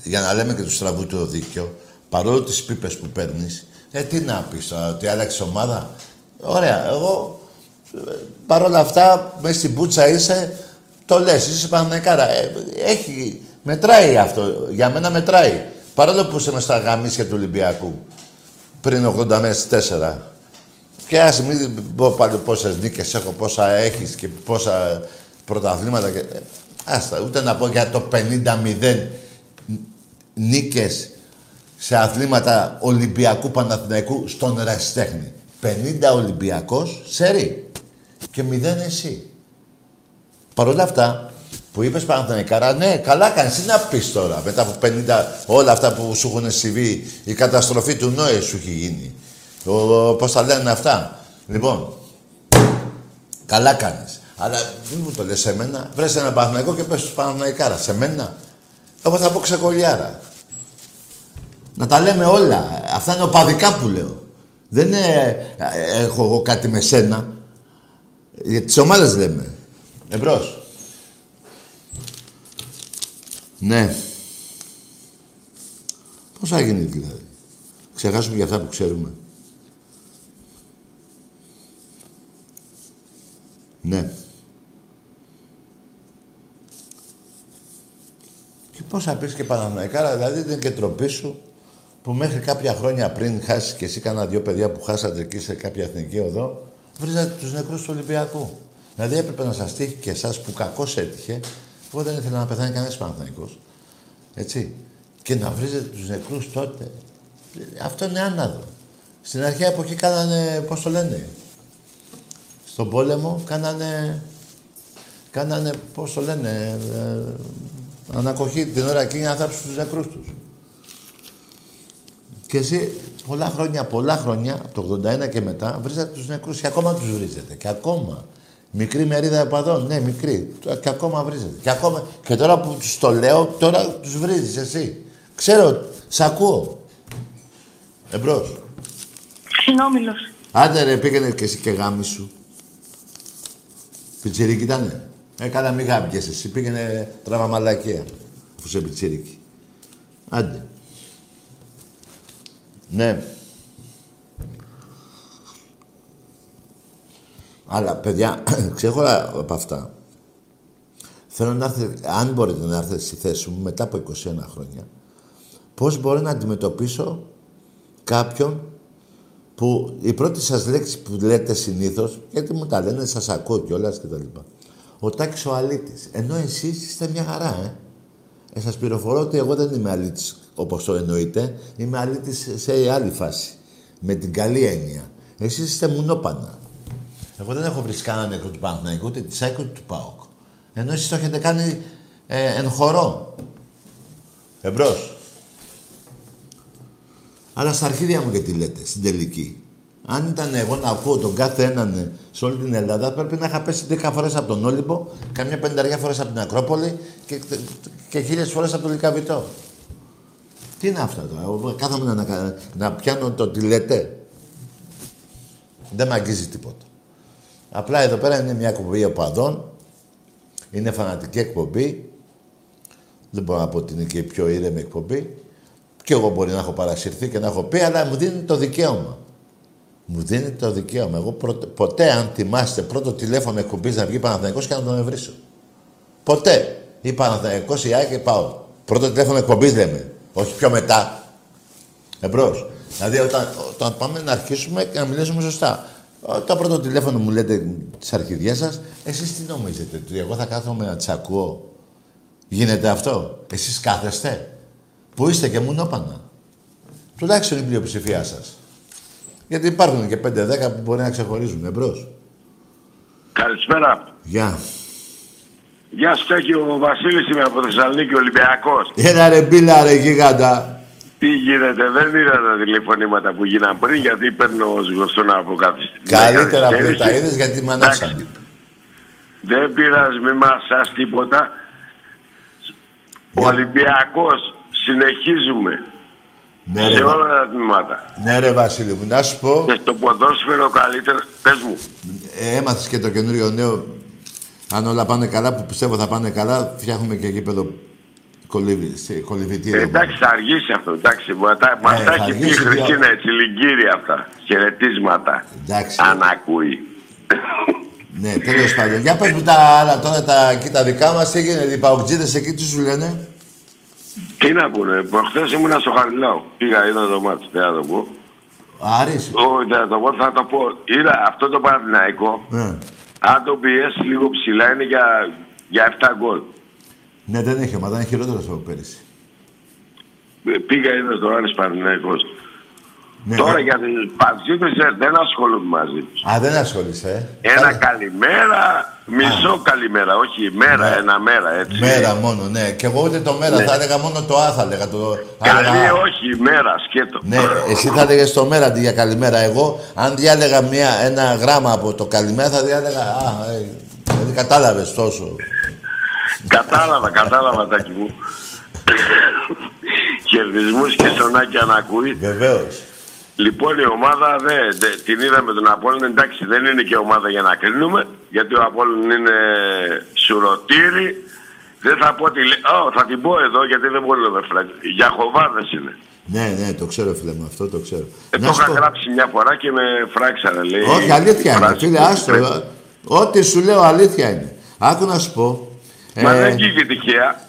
για να λέμε και του στραβού το δίκιο, παρόλο τις πίπες που παίρνεις, ε, τι να πεις τώρα, ότι άλλαξε ομάδα. Ωραία, εγώ ε, παρόλα αυτά, μέσα στην πούτσα είσαι, το λες, είσαι Παναθηναϊκάρα. Ε, έχει, μετράει αυτό, για μένα μετράει. Παρόλο που είσαι μες στα γαμίσια του Ολυμπιακού, πριν 80 μέρες, 4. Και ας μην πω πάλι πόσες νίκες έχω, πόσα έχεις και πόσα πρωταθλήματα. Και... ε, Άστα, ούτε να πω για το 50-0 νίκες σε αθλήματα Ολυμπιακού Παναθηναϊκού στον Ραστέχνη. 50 Ολυμπιακός, σερί. Και 0 εσύ. Παρ' όλα αυτά, που είπες Παναθηναϊκάρα, ναι, καλά κάνεις. Τι να πεις τώρα, μετά από 50, όλα αυτά που σου έχουν συμβεί, η καταστροφή του Νόε σου έχει γίνει. Ο, πώς τα λένε αυτά. Λοιπόν, καλά κάνεις. Αλλά μην μου το λες σε μένα. Βρες ένα Παναθηναϊκό και πες στους Παναθηναϊκάρα. Σε μένα. Εγώ θα πω ξεκολλιάρα. Να τα λέμε όλα. Αυτά είναι οπαδικά που λέω. Δεν είναι, ε, έχω εγώ κάτι με σένα. Για τις ομάδες λέμε. Εμπρός. Ναι. Πώς θα γίνει δηλαδή. Ξεχάσουμε για αυτά που ξέρουμε. Ναι. Και πώς θα πεις και Παναθηναϊκάρα, δηλαδή δεν είναι και τροπή σου που μέχρι κάποια χρόνια πριν χάσεις και εσύ κάνα δύο παιδιά που χάσατε εκεί σε κάποια εθνική οδό, βρίζατε τους νεκρούς του Ολυμπιακού. Δηλαδή έπρεπε να σας τύχει και εσάς που κακώς έτυχε, εγώ δεν ήθελα να πεθάνει κανένας Παναθηναϊκός. Έτσι. Και να βρίζετε τους νεκρούς τότε. Αυτό είναι άναδο. Στην αρχαία εποχή κάνανε, πώς το λένε, στον πόλεμο κάνανε, κάνανε, πώς το λένε, ε, ανακοχή την ώρα εκείνη να θάψουν τους νεκρούς τους. Και εσύ πολλά χρόνια, πολλά χρόνια, από το 81 και μετά, βρίζατε τους νεκρούς και ακόμα τους βρίζετε. Και ακόμα. Μικρή μερίδα επαδών, ναι, μικρή. Και ακόμα βρίζετε. Και, ακόμα... και τώρα που τους το λέω, τώρα τους βρίζεις εσύ. Ξέρω, σ' ακούω. Εμπρός. Συνόμιλος. Άντε ρε, πήγαινε και εσύ και γαμήσου. Πιτσιρίκι ήτανε. Ε, καλά μη γαμήθηκες εσύ. Πήγαινε τράβα μαλακία. Που 'σαι πιτσιρίκι. Άντε. Ναι. Αλλά, παιδιά, ξέχωρα από αυτά. Θέλω να έρθετε, αν μπορείτε να έρθετε στη θέση μου μετά από 21 χρόνια, πώς μπορώ να αντιμετωπίσω κάποιον που η πρώτη σας λέξη που λέτε συνήθως, γιατί μου τα λένε, σας ακούω κιόλας και τα λοιπά. Ο Τάκης ο αλήτης. Ενώ εσείς είστε μια χαρά, ε. ε σας πληροφορώ ότι εγώ δεν είμαι αλήτης όπως το εννοείτε. Είμαι αλήτης σε άλλη φάση. Με την καλή έννοια. Εσείς είστε μουνόπανα. Εγώ δεν έχω βρει κανένα νεκρό του Παναθηναϊκού, ούτε τη ΣΑΕΚ, ούτε του ΠΑΟΚ. Ενώ εσείς το έχετε κάνει ε, εν χορό. Εμπρός. Αλλά στα αρχίδια μου γιατί λέτε, στην τελική. Αν ήταν εγώ να ακούω τον κάθε έναν σε όλη την Ελλάδα, πρέπει να είχα πέσει 10 φορές από τον Όλυμπο, καμιά πενταριά φορές από την Ακρόπολη και, και χίλιες φορές από τον Λικαβιτό. Τι είναι αυτά τώρα, εγώ κάθομαι να, να, να πιάνω το τι λέτε. Δεν με αγγίζει τίποτα. Απλά εδώ πέρα είναι μια εκπομπή οπαδών. Είναι φανατική εκπομπή. Δεν μπορώ να πω ότι είναι και η πιο ήρεμη εκπομπή. Και εγώ μπορεί να έχω παρασυρθεί και να έχω πει, αλλά μου δίνει το δικαίωμα. Μου δίνει το δικαίωμα. Εγώ πρωτε, ποτέ, αν θυμάστε, πρώτο τηλέφωνο εκπομπής να βγει Παναθηναϊκός και να τον ευρύσω. Ποτέ. Ή Παναθηναϊκός ή Άκη πάω. Πρώτο τηλέφωνο εκπομπής λέμε. Όχι πιο μετά. Εμπρός. Δηλαδή, όταν, όταν πάμε να αρχίσουμε και να μιλήσουμε σωστά. Το πρώτο τηλέφωνο μου λέτε τις αρχιδιές σας, εσείς τι νομίζετε, ότι εγώ θα κάθομαι να τις ακούω; Γίνεται αυτό; Εσείς κάθεστε; Που είστε και μουνόπανα. Τουλάχιστον η πλειοψηφία σας. Γιατί υπάρχουν και 5-10 που μπορεί να ξεχωρίζουν. Εμπρός. Καλησπέρα. Γεια. Γεια σου, Τάκη, ο Βασίλης είμαι από Θεσσαλονίκη, Ολυμπιακός. Ένα ρε μπίλα ρε γίγαντα. Τι γίνεται, δεν είδα τα τηλεφωνήματα που γίνανε πριν, γιατί παίρνω ως γνωστό να αποκαθιστεί. Καλύτερα που τα είδες γιατί με ανάψανε. Δεν πειράζει, μη μασάς τίποτα. Ολυμπιακός. Συνεχίζουμε. Ναι, ρε, σε Βα- όλα τα τμήματα. ναι, ρε Βασίλη μου, να σου πω, Και στο ποδόσφαιρο καλύτερο. Πες μου. ε, έμαθες και το καινούριο νέο. Αν όλα πάνε καλά, που πιστεύω θα πάνε καλά, φτιάχνουμε και γήπεδο κολυβι, σε- κολυβητήριο. Ε, εντάξει, θα αργήσει αυτό. Εντάξει, μα τα, μας Ε, τα θα έχεις πει η αργήσει, Χριστίνα έτσι, λιγκύρια αυτά. Χαιρετίσματα. Εντάξει. Αν ακούει. Ναι, τέλος πάντων. Για πες μου τα άλλα τώρα, τα, εκεί τα δικά μας, τι έγινε, οι παουτζίδες εκεί τι σου λένε; Τι να πούνε, προχθές ήμουνα στο Χαριλάου. Πήγα, είδα το μάτι, δεν θα το πω. Άρης. Όχι, δεν θα το πω, θα το πω. Είδα αυτό το Παναθηναϊκό. Ναι. Αν το πιέσει λίγο ψηλά είναι για, για 7 γκολ. ναι, δεν έχει ομάδα, είναι χειρότερος από πέρυσι. Ε, Πήγα, είδα το Άρης Παναθηναϊκός. Ναι, Τώρα ναι. για τις παγκίδες δεν ασχολούμαι μαζί τους. Α, δεν ασχολείσαι, ε; Ένα Καλά. καλημέρα, μισό καλημέρα, όχι μέρα, Ναι. ένα μέρα έτσι. Μέρα μόνο, ναι. Και εγώ ούτε το μέρα, θα έλεγα μόνο το Α, θα έλεγα. Το... θα Καλή, έλεγα Α. όχι, μέρα, σκέτο. Ναι, εσύ θα έλεγες το μέρα αντί για καλημέρα. Εγώ, αν διάλεγα μια, ένα γράμμα από το καλημέρα, θα διάλεγα. Α, ε, δηλαδή κατάλαβες τόσο. Κατάλαβα, κατάλαβα τάκι μου. Χαιρετισμούς και στον Άκη αν ακούει. Βεβαίως. Λοιπόν, η ομάδα δε, δε, την είδαμε τον Απόλλων. Εντάξει, δεν είναι και ομάδα για να κρίνουμε, γιατί ο Απόλλων είναι σουρωτήρι. Δεν θα πω τη... λέ- Ω, θα την πω εδώ, γιατί δεν μπορεί να με φράξει. Για χοβάδες είναι. Ναι, ναι, το ξέρω, φίλε μου, αυτό το ξέρω. Ε, Να το σου είχα πω- γράψει μια φορά και με φράξανε, λέει. Όχι, αλήθεια είναι, Φράση φίλε, που άστο. πρέπει. ε. Ό,τι σου λέω αλήθεια είναι. Άκου να σου πω. Μα Ε, δεν βγήκε τυχαία.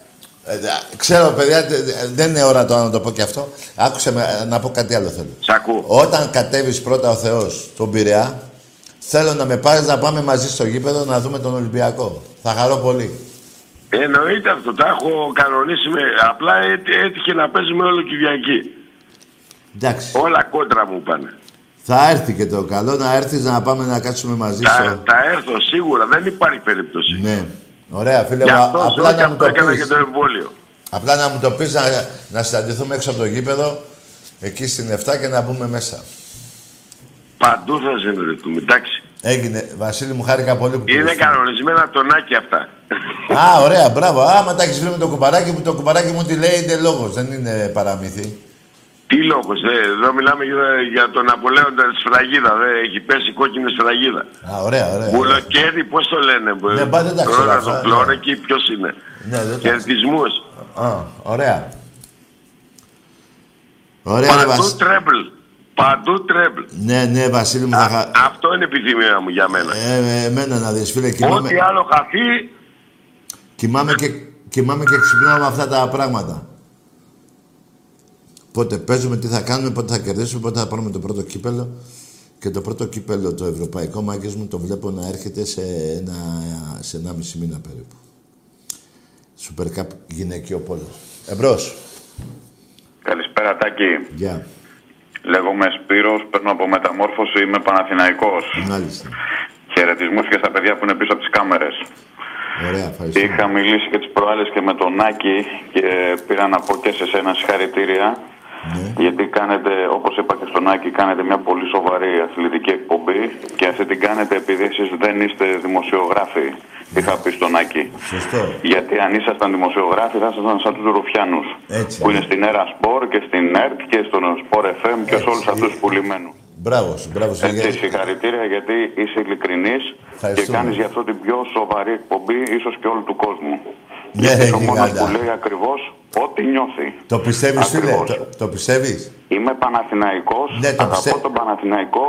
Ε, ξέρω, παιδιά, τε- τε- δεν είναι ώρα τώρα να το πω και αυτό. Άκουσε με, ε, να πω κάτι άλλο θέλω. Σ' ακούω. Όταν κατέβεις πρώτα ο Θεός στον Πειραιά, θέλω να με πάρεις να πάμε μαζί στο γήπεδο να δούμε τον Ολυμπιακό. Θα χαρώ πολύ. Εννοείται αυτό, τα έχω κανονίσει. Με... Απλά έτυχε, έτυχε να παίζουμε όλο Κυριακή. Εντάξει. Όλα κόντρα μου πάνε. Θα έρθει και το καλό να έρθεις να πάμε να κάτσουμε μαζί Θα, στο... θα έρθω σίγουρα, δεν υπάρχει περίπτωση. Ναι. Ωραία, φίλε Γι' μου. αυτό Απλά ζω και να μου αυτό το έκανα και πεις. το εμβόλιο. Απλά να μου το πεις να, να συναντηθούμε έξω από το γήπεδο, εκεί στην 7 και να μπούμε μέσα. Παντού θα συνδεθούμε, εντάξει. Έγινε. Βασίλη μου, χάρηκα πολύ που Είναι πήρες. κανονισμένα από τον Άκη αυτά. Α, ωραία, μπράβο. Άμα τα έχεις βρει με το κουμπαράκι μου, το κουμπαράκι μου τι λέει, είναι λόγος. Δεν είναι παραμύθι. Τι λόγος, ε, εδώ μιλάμε για, για τον Απολέοντα τη Σφραγίδα. Δε, έχει πέσει κόκκινη σφραγίδα. Α, ωραία, ωραία. ωραία. Μπουλοκέρι, πώς το λένε. Ναι, μπα, δεν τα ξέρω Τώρα αυτά, το ναι. πλώρεκι, ποιος είναι. Ναι, δεν τα Χαιρετισμού. Α, ωραία. Ωραία, ρε Παντού Βασίλη. τρέμπλ. Παντού τρέμπλ. Ναι, ναι, Βασίλη μου, θα χα... Αυτό είναι επιθυμία μου για μένα. Ε, εμένα να δεις, φίλε, κοιμάμαι, Ό,τι άλλο χαθεί, κοιμάμαι, και, κοιμάμαι και ξυπνάω με αυτά τα πράγματα. Πότε παίζουμε, τι θα κάνουμε, πότε θα κερδίσουμε, πότε θα πάρουμε το πρώτο κύπελο. Και το πρώτο κύπελο, το ευρωπαϊκό, μάγκες μου, το βλέπω να έρχεται σε ένα, σε ένα μισή μήνα περίπου. Super Cup γυναικείο πόλο. Εμπρός. Καλησπέρα Τάκη. Γεια. Λέγομαι Σπύρος, παίρνω από μεταμόρφωση, είμαι Παναθηναϊκός. Μάλιστα. Χαιρετισμούς και στα παιδιά που είναι πίσω από τις κάμερες. Ωραία, ευχαριστώ. Είχα μιλήσει και τις προάλλες και με τον Άκη και πήρα να πω και σε σένα συγχαρητήρια. Γιατί κάνετε, όπως είπα και στον Άκη, κάνετε μια πολύ σοβαρή αθλητική εκπομπή και αυτή την κάνετε επειδή εσείς δεν είστε δημοσιογράφοι. Είχα πεις στον Άκη. Σωστό. Γιατί αν ήσασταν δημοσιογράφοι θα ήσασταν σαν τους Ρουφιάνους. Έτσι. Που είναι στην ΕΡΑ Σπορ και στην ΕΡΤ και στον Σπορ FM και σε όλους αυτούς που λιμένουν. Μπράβο σου, μπράβο σου. Έτσι, συγχαρητήρια γιατί είσαι ειλικρινής και Ευχαριστούμε. κάνεις γι' αυτό την πιο σοβαρή εκπομπή ίσως και όλου του κόσμου. Ναι, Γιατί ρε, είσαι ο μόνος γιγάντα. που λέει ακριβώς ό,τι νιώθει. Το πιστεύεις, φίλε, Ακριβώς. το, το πιστεύεις; Είμαι Παναθηναϊκός, Ναι, το αγαπώ πιστε- τον Παναθηναϊκό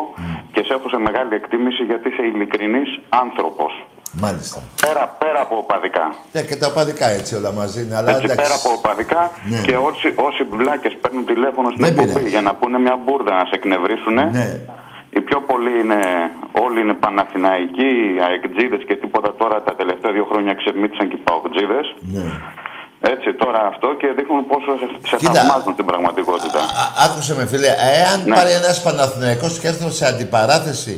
και σε έχω σε μεγάλη εκτίμηση γιατί είσαι ειλικρινής άνθρωπος. Μάλιστα. Πέρα, πέρα από οπαδικά. Ναι, και τα παδικά έτσι όλα μαζί είναι, αλλά Έτσι, εντάξει. πέρα από οπαδικά Ναι. και όσοι, όσοι βλάκες παίρνουν τηλέφωνο στην Δεν εκπομπή πειράζει. για να πούνε μια μπουρδα να σε εκνευρίσουν. Ναι. Οι πιο πολλοί είναι, όλοι είναι Παναθηναϊκοί, αεκτζίδες και τίποτα τώρα τα τελευταία δύο χρόνια ξεμύτησαν και οι παοκτζίδες. Ναι. Έτσι τώρα αυτό και δείχνουν πόσο σε, σε Κοίτα. θαυμάζουν στην πραγματικότητα. Α- άκουσε με φίλε, εάν Ναι. πάρει ένας Παναθηναϊκός και έρθω σε αντιπαράθεση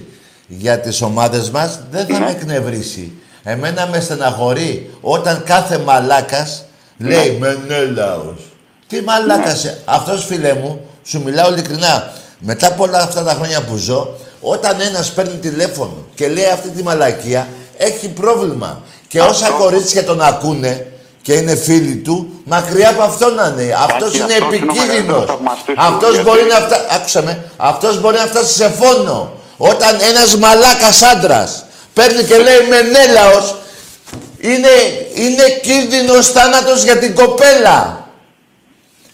για τις ομάδες μας, δεν θα Ναι. με εκνευρίσει. Εμένα με στεναχωρεί όταν κάθε μαλάκας λέει Μενέλαος. Τι μαλάκας, Ναι. ε, αυτός φίλε μου, σου μιλάω ειλικρινά, μετά από όλα αυτά τα χρόνια που ζω, όταν ένας παίρνει τηλέφωνο και λέει αυτή τη μαλακία, έχει πρόβλημα. Και όσα Αυτό- κορίτσια τον ακούνε και είναι φίλοι του, μακριά από αυτό να είναι. Αυτός Άκη, είναι αυτός είναι ο επικίνδυνος. μεγαλύτερος θαυμαστής του, Αυτός γιατί- μπορεί να φτάσει. Άκουσα με. Αυτός μπορεί να φτάσει σε φόνο. Όταν ένας μαλάκας άντρας παίρνει και λέει Μενέλαο, είναι, είναι κίνδυνος θάνατος για την κοπέλα.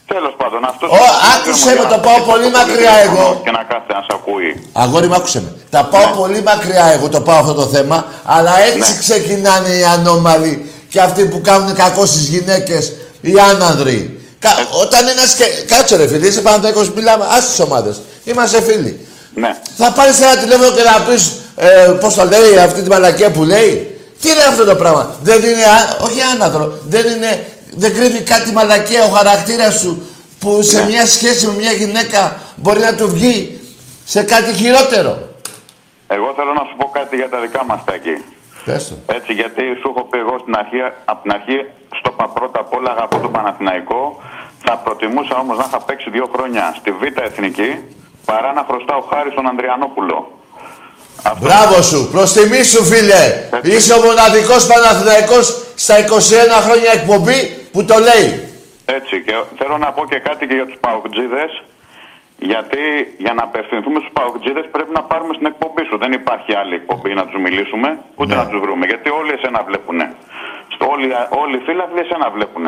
Τέλος πάντων, αυτός. Ω, άκουσε με, το πάω πολύ μακριά εγώ. Και να κάθεται να σε ακούει. Αγόρι μου, άκουσε με. Τα πάω Ναι. πολύ μακριά εγώ το πάω αυτό το θέμα, αλλά έτσι ξεκινάνε οι ανώμαλοι και αυτοί που κάνουν κακό στις γυναίκες, οι άνανδροι. Κα... Όταν ένας και... Κάτσε ρε φίλε, είσαι Παναθηναϊκός, μιλάμε, ας τις ομάδες. Είμαστε φίλοι. Ναι. Θα πάρεις ένα τηλέφωνο και να πεις, ε, πώς το λέει, αυτή τη μαλακία που λέει; Τι είναι αυτό το πράγμα; Δεν είναι, α... όχι άναδρο, δεν είναι, δεν κρύβει κάτι μαλακία ο χαρακτήρας σου που σε μια σχέση με μια γυναίκα μπορεί να του βγει σε κάτι χειρότερο; Εγώ θέλω να σου πω κάτι για τα δικά μας τάκη. Πες το. Έτσι, γιατί σου έχω πει εγώ στην αρχή, από την αρχή, στο πα πρώτα απ' όλα αγαπώ τον Παναθηναϊκό. Θα προτιμούσα όμως να είχα παίξει δύο χρόνια στη Β' Εθνική παρά να χρωστάω χάρη στον Ανδριανόπουλο. Μπράβο σου, προς τιμή σου φίλε. Είσαι ο μοναδικός Παναθηναϊκός στα 21 χρόνια εκπομπή που το λέει. Έτσι, και θέλω να πω και κάτι και για τους Παοκτζίδες. Γιατί για να απευθυνθούμε στους Παοκτζίδες πρέπει να πάρουμε στην εκπομπή σου. Δεν υπάρχει άλλη εκπομπή να τους μιλήσουμε, ούτε Ναι. να τους βρούμε. Γιατί όλοι εσένα βλέπουν. Όλοι, όλοι οι φίλαθλοι εσένα βλέπουν.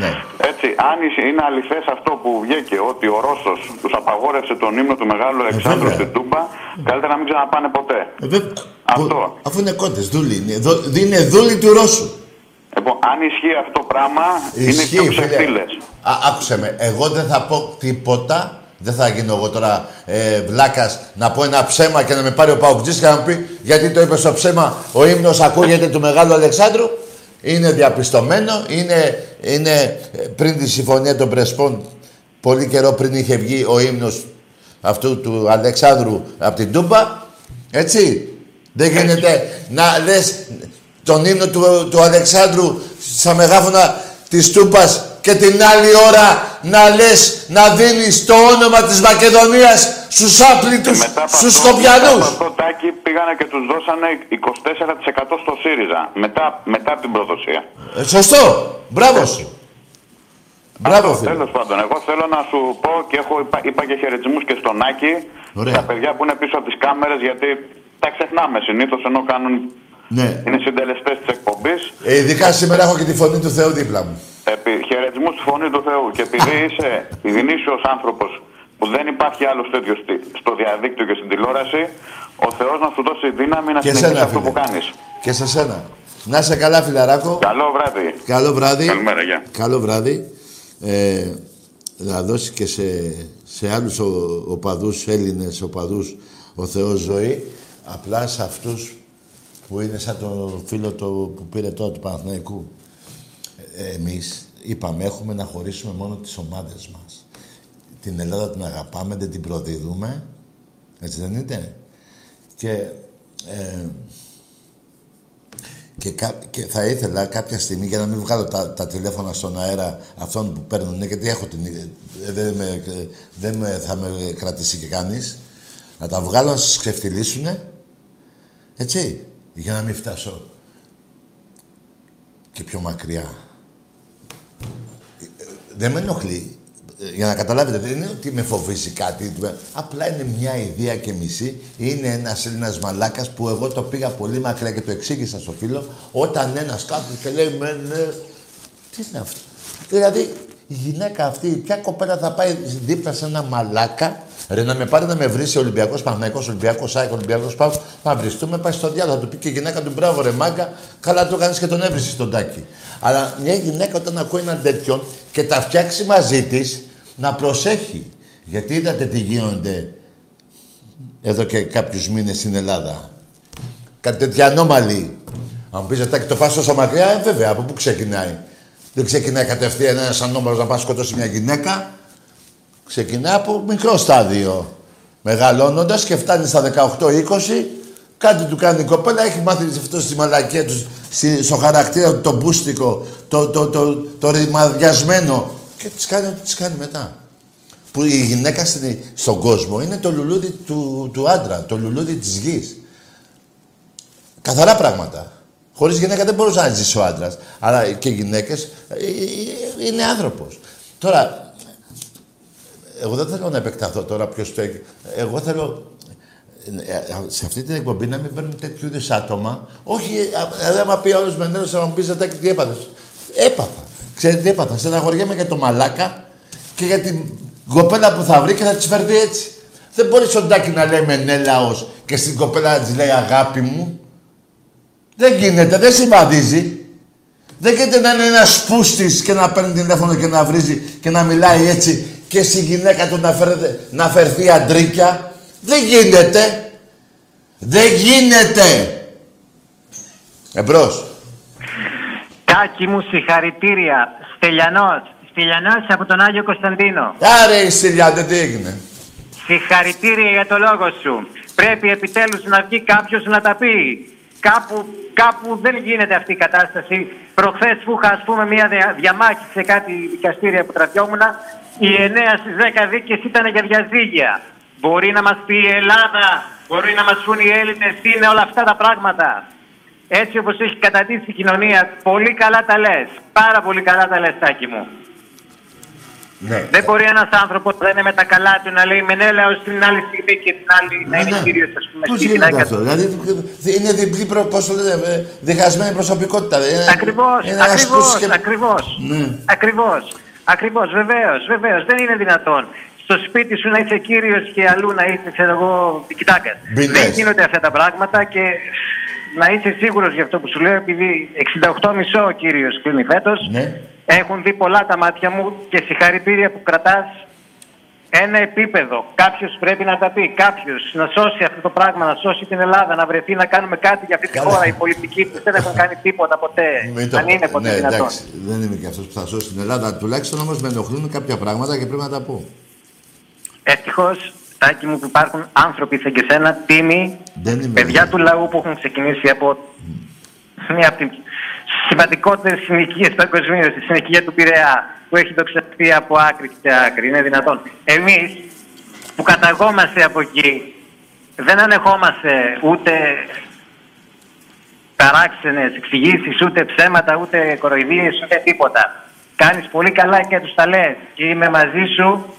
Ναι. Έτσι, αν είσαι- είναι αληθές αυτό που βγήκε ότι ο Ρώσος τους απαγόρευσε τον ύμνο του Μεγάλου Αλεξάνδρου βέβαια. στην Τούμπα, καλύτερα να μην ξαναπάνε ποτέ. Ε, βε- Αυτό. που- Αφού είναι κόντες, δούλοι είναι. Δο- Είναι δούλοι του Ρώσου. Λοιπόν, αν ισχύει αυτό το πράγμα, είναι πιο φίλε. ξεφύλε. Α, άκουσε με. Εγώ δεν θα πω τίποτα. Δεν θα γίνω εγώ τώρα ε, βλάκας να πω ένα ψέμα και να με πάρει ο Παοκτζής και να μου πει γιατί το είπε στο ψέμα ο ύμνος ακούγεται του Μεγάλου Αλεξάνδρου. Είναι διαπιστωμένο. Είναι, είναι ε, πριν τη συμφωνία των Πρεσπών πολύ καιρό πριν είχε βγει ο ύμνος αυτού του Αλεξάνδρου από την Τούμπα. Έτσι. Δεν γίνεται να λες τον ύμνο του, του Αλεξάνδρου στα μεγάφωνα της Τούπας και την άλλη ώρα να λες να δίνεις το όνομα της Μακεδονίας στους άπλητους, Μετά από στους αυτό- μετά Σκοπιανούς. από αυτό τάκι πήγανε και τους δώσανε 24% στο ΣΥΡΙΖΑ. Μετά, μετά την προδοσία. Ε, σωστό. Μπράβο σου. Μπράβο, φίλε. Τέλος πάντων, εγώ θέλω να σου πω και έχω, είπα, είπα και χαιρετισμούς και στον Άκη. Ωραία. Τα παιδιά που είναι πίσω από τις κάμερες, γιατί τα ξεχνάμε συνήθως ενώ κάνουν. Ναι. Είναι συντελεστές της εκπομπής. Ε, ειδικά σήμερα έχω και τη φωνή του Θεού δίπλα μου. Επί, χαιρετισμούς στη φωνή του Θεού. Και επειδή είσαι γνήσιο άνθρωπος που δεν υπάρχει άλλος τέτοιος στη- στο διαδίκτυο και στην τηλεόραση, ο Θεός να σου δώσει δύναμη να Και συνεχίσεις εσένα, αυτό φίλε. που κάνεις. Και σε σένα. Να είσαι καλά, φιλαράκο. Καλό βράδυ. Καλό βράδυ. Καλημέρα, γεια. Καλό βράδυ. Ε, να δώσει και σε, σε άλλους ο, οπαδούς, Έλληνες οπαδούς, ο Θεός ζωή. Απλά σε αυτούς που είναι σαν το φίλο το, που πήρε τώρα του Παναθηναϊκού. Ε, εμείς είπαμε έχουμε να χωρίσουμε μόνο τις ομάδες μας. Την Ελλάδα την αγαπάμε, δεν την προδίδουμε. Έτσι δεν είναι; Και ε, και, κα- και θα ήθελα κάποια στιγμή, για να μην βγάλω τα, τα τηλέφωνα στον αέρα αυτών που παίρνουν, ναι, γιατί έχω την... ε, Δεν, με, δεν με, θα με κρατήσει και κανείς, να τα βγάλω να σας ξεφτυλίσουνε, έτσι, για να μην φτάσω και πιο μακριά. Ε, Δεν με ενοχλεί. Ε, Για να καταλάβετε, δεν είναι ότι με φοβίζει κάτι. Απλά είναι μια ιδέα και μισή. Είναι ένας Έλληνας μαλάκας που εγώ το πήγα πολύ μακριά και το εξήγησα στο φίλο. Όταν ένας κάθεται και λέει με ναι. Τι είναι αυτό; Δηλαδή η γυναίκα αυτή, ποια κοπέλα θα πάει δίπλα σε ένα μαλάκα. Ρε να με πάρει να με βρει σε Ολυμπιακός Παναγικό, Ολυμπιακός Σάικ, Ολυμπιακός Πάου. Να βριστούμε, πάει στο διάλογο. Θα του πει και η γυναίκα του μπράβο ρε μάγκα. Καλά το κάνεις και τον έβρισες στον τάκι. Αλλά μια γυναίκα όταν ακούει έναν τέτοιον και τα φτιάξει μαζί της, να προσέχει. Γιατί είδατε τι γίνονται εδώ και κάποιους μήνες στην Ελλάδα. Κάτι τέτοια ανώμαλη. Αν μου πεις «Τάκη, το πας τόσο μακριά, ε, βέβαια, από πού ξεκινάει. Δεν ξεκινάει κατευθείαν ένας ανώμαλος να πάει να σκοτώσει μια γυναίκα. Ξεκινάει από μικρό στάδιο. Μεγαλώνοντας και φτάνει στα 18-20, κάτι του κάνει η κοπέλα, έχει μάθει αυτό στη μαλακία τους, στη- στο χαρακτήρα του, το μπούστικο, το, το, το, το, ρημαδιασμένο. Και τις κάνει ό,τι τις κάνει μετά. Που η γυναίκα στην- στον κόσμο είναι το λουλούδι του, του άντρα, το λουλούδι της γης. Καθαρά πράγματα. Χωρίς γυναίκα δεν μπορούσε να ζήσει ο άντρας. Αλλά και οι γυναίκες είναι άνθρωπος. Τώρα, εγώ δεν θέλω να επεκταθώ τώρα ποιος το έχει. Εγώ θέλω ε, σε αυτή την εκπομπή να μην παίρνουν τέτοιου είδους άτομα. Όχι, δηλαδή, άμα πει όλο με νέο, να μου πεις Ζετάκι, τι έπαθες. Έπαθα. Ξέρετε τι έπαθα. Στεναχωριέμαι για το μαλάκα και για την κοπέλα που θα βρει και θα της φέρει έτσι. Δεν μπορεί ο Ντάκη να λέει μενέλαο και στην κοπέλα να της λέει αγάπη μου. Δεν γίνεται, δεν συμβαδίζει. Δεν γίνεται να είναι ένας πούστης και να παίρνει τηλέφωνο και να βρίζει και να μιλάει έτσι και στη γυναίκα του να, φέρετε, να φερθεί αντρίκια. Δεν γίνεται. Δεν γίνεται. Εμπρός. Τάκη μου συγχαρητήρια. Στελιανός. Στελιανός από τον Άγιο Κωνσταντίνο. Άρε η Στελιάτε, τι έγινε; Συγχαρητήρια για το λόγο σου. Πρέπει επιτέλους να βγει κάποιος να τα πει. Κάπου, κάπου δεν γίνεται αυτή η κατάσταση. Προχθές που είχα ας πούμε μια δια- διαμάχη σε κάτι δικαστήρια που τραβιόμουν, οι 9 στις 10 δίκες ήταν για διαζύγια. Μπορεί να μας πει η Ελλάδα, μπορεί να μας πούν οι Έλληνες τι είναι όλα αυτά τα πράγματα. Έτσι όπως έχει κατατήσει η κοινωνία, πολύ καλά τα λες. Πάρα πολύ καλά τα λες, Τάκη μου. Ναι. Δεν μπορεί ένας άνθρωπος που δεν είναι με τα καλά του να λέει Μενέλαος την άλλη στιγμή και την άλλη να είναι κύριος, ας πούμε, Πώς στη γίνεται γυναίκα αυτό, του. Δηλαδή είναι διπλή προ, πώς το λένε, ε, διχασμένη προσωπικότητα. Είναι, Ακριβώς, είναι ένας ακριβώς, πούσης και- ακριβώς. Ναι. Ακριβώς. Ακριβώς, βεβαίως, βεβαίως. Δεν είναι δυνατόν. Στο σπίτι σου να είσαι κύριος και αλλού να είσαι, ξέρω εγώ, κοιτάκας. Μπινές. Δεν γίνονται αυτά τα πράγματα και να είσαι σίγουρος για αυτό που σου λέω, επειδή 68,5 ο κύριος κλείνει φέτος. Ναι. Έχουν δει πολλά τα μάτια μου και συγχαρητήρια που κρατάς ένα επίπεδο. Κάποιος πρέπει να τα πει. Κάποιος να σώσει αυτό το πράγμα, να σώσει την Ελλάδα, να βρεθεί να κάνουμε κάτι για αυτή τη χώρα. Οι πολιτικοί που δεν έχουν κάνει τίποτα ποτέ. Μην το- Αν είναι ποτέ ναι, δυνατόν. εντάξει, δεν είμαι και αυτός που θα σώσει την Ελλάδα. Τουλάχιστον όμως με ενοχλούν κάποια πράγματα και πρέπει να τα πω. Ευτυχώς, Τάκη μου, που υπάρχουν άνθρωποι σαν και σένα, τίμοι, Δεν είμαι. παιδιά του λαού που έχουν ξεκινήσει από μία από τις σημαντικότερες συνοικίες παγκοσμίως, τη συνοικία του Πειραιά, που έχει δοξαστεί από άκρη σε άκρη. Είναι δυνατόν. Εμείς που καταγόμαστε από εκεί, δεν ανεχόμαστε ούτε παράξενες εξηγήσεις, ούτε ψέματα, ούτε κοροϊδίες, ούτε τίποτα. Κάνεις πολύ καλά και τους τα λες και είμαι μαζί σου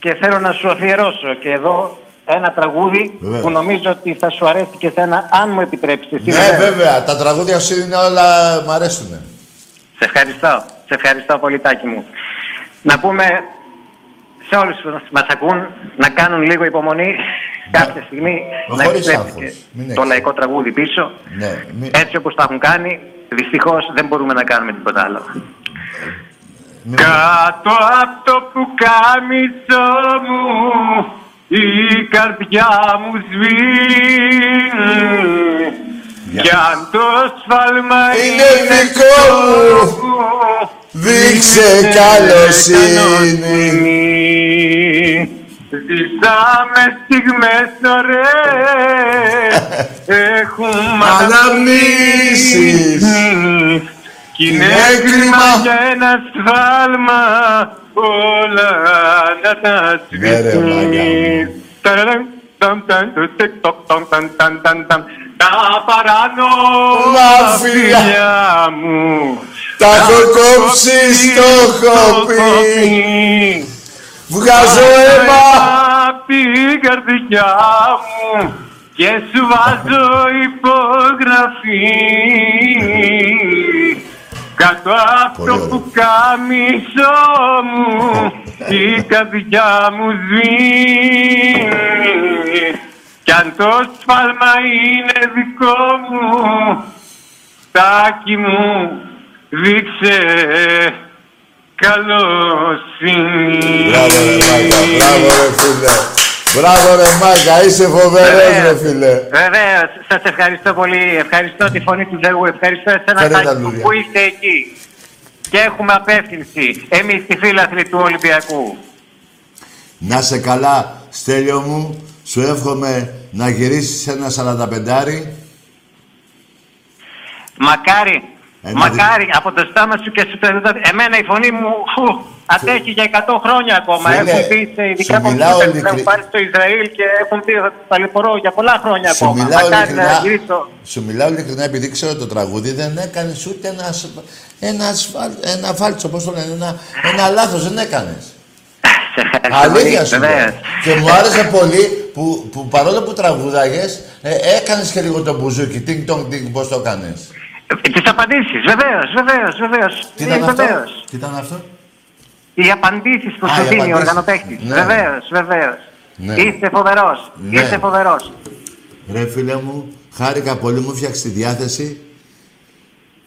και θέλω να σου αφιερώσω και εδώ ένα τραγούδι Βεβαίως. που νομίζω ότι θα σου αρέσει και σένα αν μου επιτρέψεις. Εσύ Ναι, βεβαίως. βέβαια, τα τραγούδια σου είναι όλα. μ' αρέσουν. Σε ευχαριστώ. Σε ευχαριστώ πολύ, Τάκη μου. Να πούμε σε όλους που μας ακούν να κάνουν λίγο υπομονή κάποια στιγμή να χωρίς επιστρέψει άγχος. και Μην το έχεις. λαϊκό τραγούδι πίσω. Ναι, μη- Έτσι όπως τα έχουν κάνει, δυστυχώς δεν μπορούμε να κάνουμε τίποτα άλλο. μη- Κάτω από το πουκάμισο μου η καρδιά μου σβήνει κι αν το σφάλμα Είναι δικό μου. Δείξε καλοσύνη. Ζήσαμε στιγμές ωραίες Έχουμε Αναμνήσεις. Κι είναι Είναι κρίμα κρίμα. για ένα σφάλμα Όλα να τα Ναι, ρε, μάγκα μου. σβήσεις Ταραραμ, ταμ, ταμ, το, τικ, τοκ, τομ, ταμ, ταμ, ταμ, ταμ. Τα παράνομα Φιλιά. φιλιά μου Τα έχω κόψει στο χοπί. Βγάζω αίμα. Απ' την καρδιά μου και σου βάζω υπογραφή κάτω από Πολύ το ωραίο. πουκάμισο μου η καρδιά μου σβήνει κι αν το σφάλμα είναι δικό μου τάκι μου δείξε καλοσύνη. Μπράβο ρε Μάγκα, μπράβο ρε φίλε. Μπράβο ρε Μάγκα, είσαι φοβερός ρε φίλε. Βεβαίω, σας ευχαριστώ πολύ. Ευχαριστώ τη φωνή του Θεού. Ευχαριστώ εσένα Φέρε τα Τάκη μου, λουλούδια. που είστε εκεί. Και έχουμε απεύθυνση. Εμείς οι φίλαθλοι του Ολυμπιακού. Να σε καλά, Στέλιο μου. Σου εύχομαι να γυρίσεις ένα 45 Μακάρι, Ένα μακάρι από το στόμα σου και σου το Εμένα η φωνή μου φου, Αντέχει για 100 χρόνια ακόμα. Φίλε, έχουν πει σε ειδικά σου μιλάω κομπιούτερ που ειλικρι- έχουν πάρει στο Ισραήλ και έχουν πει ότι θα ταλαιπωρώ για πολλά χρόνια Σου ακόμα. μιλάω, Μακάρι να ειλικρινά, γυρίσω. σου μιλάω ειλικρινά επειδή ξέρω το τραγούδι, δεν έκανες ούτε ένα, ασ- ένα, ασφάλ, ένα φάλτσο, πώς το λένε, ένα, ένα λάθος δεν έκανες. Σε ευχαριστώ Αλήθεια πολύ, σου λέω. βεβαίως. Και μου άρεσε πολύ που, που παρόλο που τραγουδάγες, ε, έκανες και λίγο το μπουζούκι, τίνγκ τόνγκ τίνγκ, πώς το έκανες. Τις απαντήσεις, βεβαίως, βεβαίως, βεβαίως. Τι ήταν αυτό, Βεβαίως. τι ήταν αυτό; Οι απαντήσεις που Α, σου οι δίνει ο απαντήσεις. οργανοπαίχτη. Ναι. Βεβαίως, βεβαίως. Ναι. Είστε φοβερός. Ναι. Είστε φοβερός. Ρε φίλε μου, χάρηκα πολύ, μου φτιάξει τη διάθεση.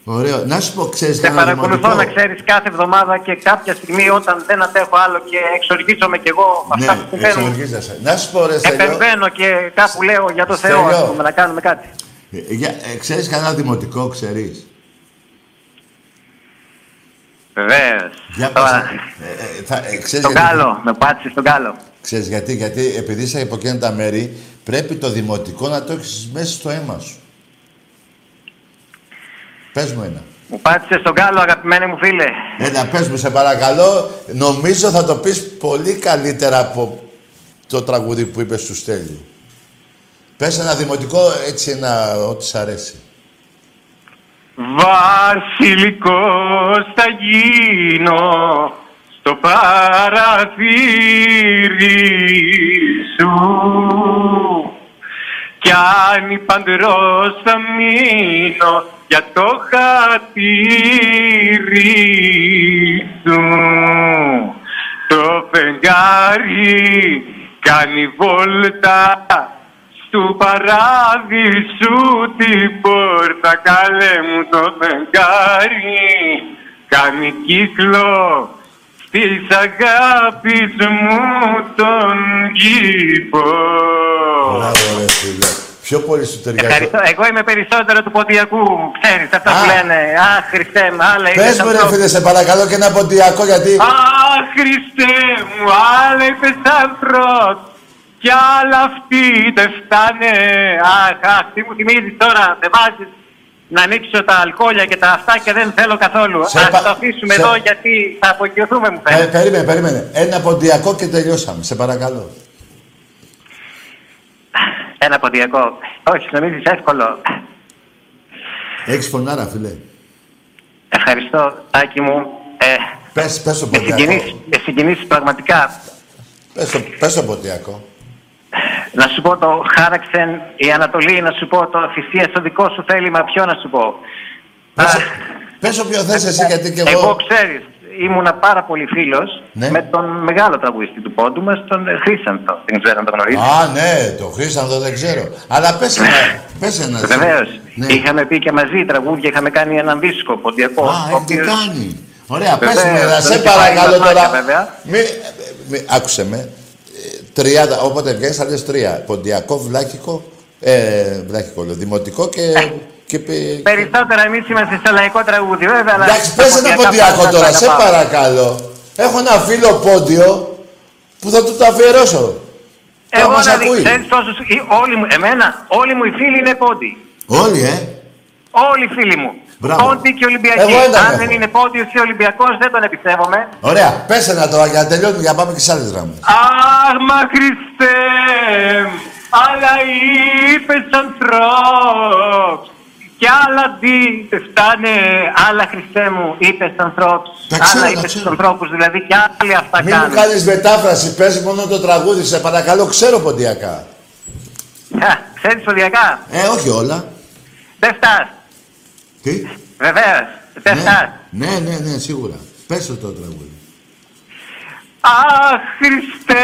Ωραίο. Να σου πω, ξέρεις Σε κανένα παρακολουθώ δημοτικό. να ξέρεις κάθε εβδομάδα και κάποια στιγμή όταν δεν αντέχω άλλο και εξοργίζομαι κι εγώ με αυτά που Ναι, συμβαίνουν. εξοργίζεσαι. Να σου πω ρε Στέλιο, Επεμβαίνω και κάπου λέω για το Θεό, Στέλιο. ας πούμε, να κάνουμε κάτι. Ε, για- ε, ξέρεις κανένα δημοτικό, ξέρεις; Βεβαίως. Για πες, ε, ε, θα, ε, ξέρεις Στον γιατί- κάλο, με πάτησε στον κάλο. Ξέρεις γιατί, γιατί επειδή είσαι από εκείνα τα μέρη, πρέπει το δημοτικό να το έχεις μέσα στο αίμα σου. Πες μου ένα. Μου πάτησε στον κάλο, αγαπημένοι μου φίλε. Ένα, πες μου, σε παρακαλώ. Νομίζω θα το πεις πολύ καλύτερα από το τραγούδι που είπες του Στέλιου. Πες ένα δημοτικό, έτσι ένα, ό,τι σ' αρέσει. Βασιλικός θα γίνω στο παραθύρι σου κι αν παντρός θα μείνω για το χατήρι σου το φεγγάρι κάνει βόλτα του παράδεισου την πόρτα καλέ μου το φεγγάρι κάνει κύκλο της αγάπης μου τον κήπο. Μπράβο, ρε φίλε. Πιο πολύ σου ταιριάζει. Ευχαριστώ. Εγώ είμαι περισσότερο του ποντιακού. Ξέρεις αυτά που λένε. Αχ, Χριστέ μου, άλλα είναι. Πες μου ρε φίλε, σε παρακαλώ και ένα ποντιακό γιατί... Αχ, Χριστέ μου, άλλα είπες ανθρώπ κι άλλα αυτοί δεν φτάνε. Αχ, αχ, τι μου θυμίζεις τώρα, με βάζεις να ανοίξω τα αλκοόλια και τα αυτά και δεν θέλω καθόλου. Σε Ας πα- το αφήσουμε σε- εδώ γιατί θα απογειωθούμε μου Ε, φαίνεται. περίμενε, περίμενε. Ένα ποντιακό και τελειώσαμε. Σε παρακαλώ. Ένα ποντιακό. Όχι, νομίζεις εύκολο. Έχεις φωνάρα, φίλε. Ευχαριστώ, Τάκη μου. Ε, Πες, πες το με ποντιακό. συγκινήσεις, με συγκινήσεις πραγματικά. Πες το, πες το ποντιακό. Να σου πω το χάραξεν η Ανατολή, να σου πω το θυσία στο δικό σου θέλημα, ποιο να σου πω. Πες, πες όποιο θες εσύ, γιατί και εγώ... Εγώ ξέρεις, ήμουνα πάρα πολύ φίλος Ναι. με τον μεγάλο τραγουδιστή του πόντου μας, τον ε, Χρήσανθο. Δεν ξέρω αν τον γνωρίζεις. Α, ναι, το Χρήστανθο δεν ξέρω. Αλλά πες ένα, πες ένα. εσύ. Βεβαίως. Ναι. Είχαμε πει και μαζί τραγούδια, είχαμε κάνει έναν δίσκο ποντιακό. Α, ο έχετε οποίος- κάνει. Ωραία, πες Βεβαίως, μου, να τον σε είχε πάει παρακαλώ μαθάκια, τώρα. βέβαια. Μη, μη, άκουσε με. Ε, Τριάντα, όποτε βγαίνεις θα λες τρία. Ποντιακό, βλάχικο, ε, βλάχικο λέω, δημοτικό και... και, πε- Περισσότερα εμείς είμαστε σε λαϊκό τραγούδι, βέβαια. αλλά Εντάξει, τα πες ένα ποντιακά ποντιακό πράγματα τώρα, τα σε αγαπάμε. παρακαλώ. Έχω ένα φίλο πόντιο που θα του το αφιερώσω. Εγώ μας να ακούει. δει, ξέρεις πόσους, ή- όλοι μου, εμένα, όλοι μου οι φίλοι είναι πόντι. Όλοι, ε. Όλοι οι φίλοι μου. Μπράβο. Πόντι και Ολυμπιακοί. Εγώ έναν Αν έχω. δεν είναι πόντιος ή Ολυμπιακός, δεν τον εμπιστεύομαι. Ωραία, πες ένα τώρα για να τελειώνουμε για να πάμε και σε άλλες γραμμές. Αχ, μα Χριστέ, αλλά είπες ανθρώπς Κι άλλα τι δεν φτάνε, άλλα Χριστέ μου, είπες ανθρώπους. Τα ξέρω, Άλλα τα είπες ξέρω. στους ανθρώπους, δηλαδή κι άλλοι αυτά Μην μου κάνουν. κάνεις μετάφραση, πες μόνο το τραγούδι, σε παρακαλώ, ξέρω ποντιακά. Α, Ξέρεις ποντιακά, Ε, όχι όλα. δεν φτάς. Τι; Βεβαίως, δεν φτάς. Ναι, ναι, ναι, σίγουρα. Πες το το τραγούδι. Αχ, Χριστέ,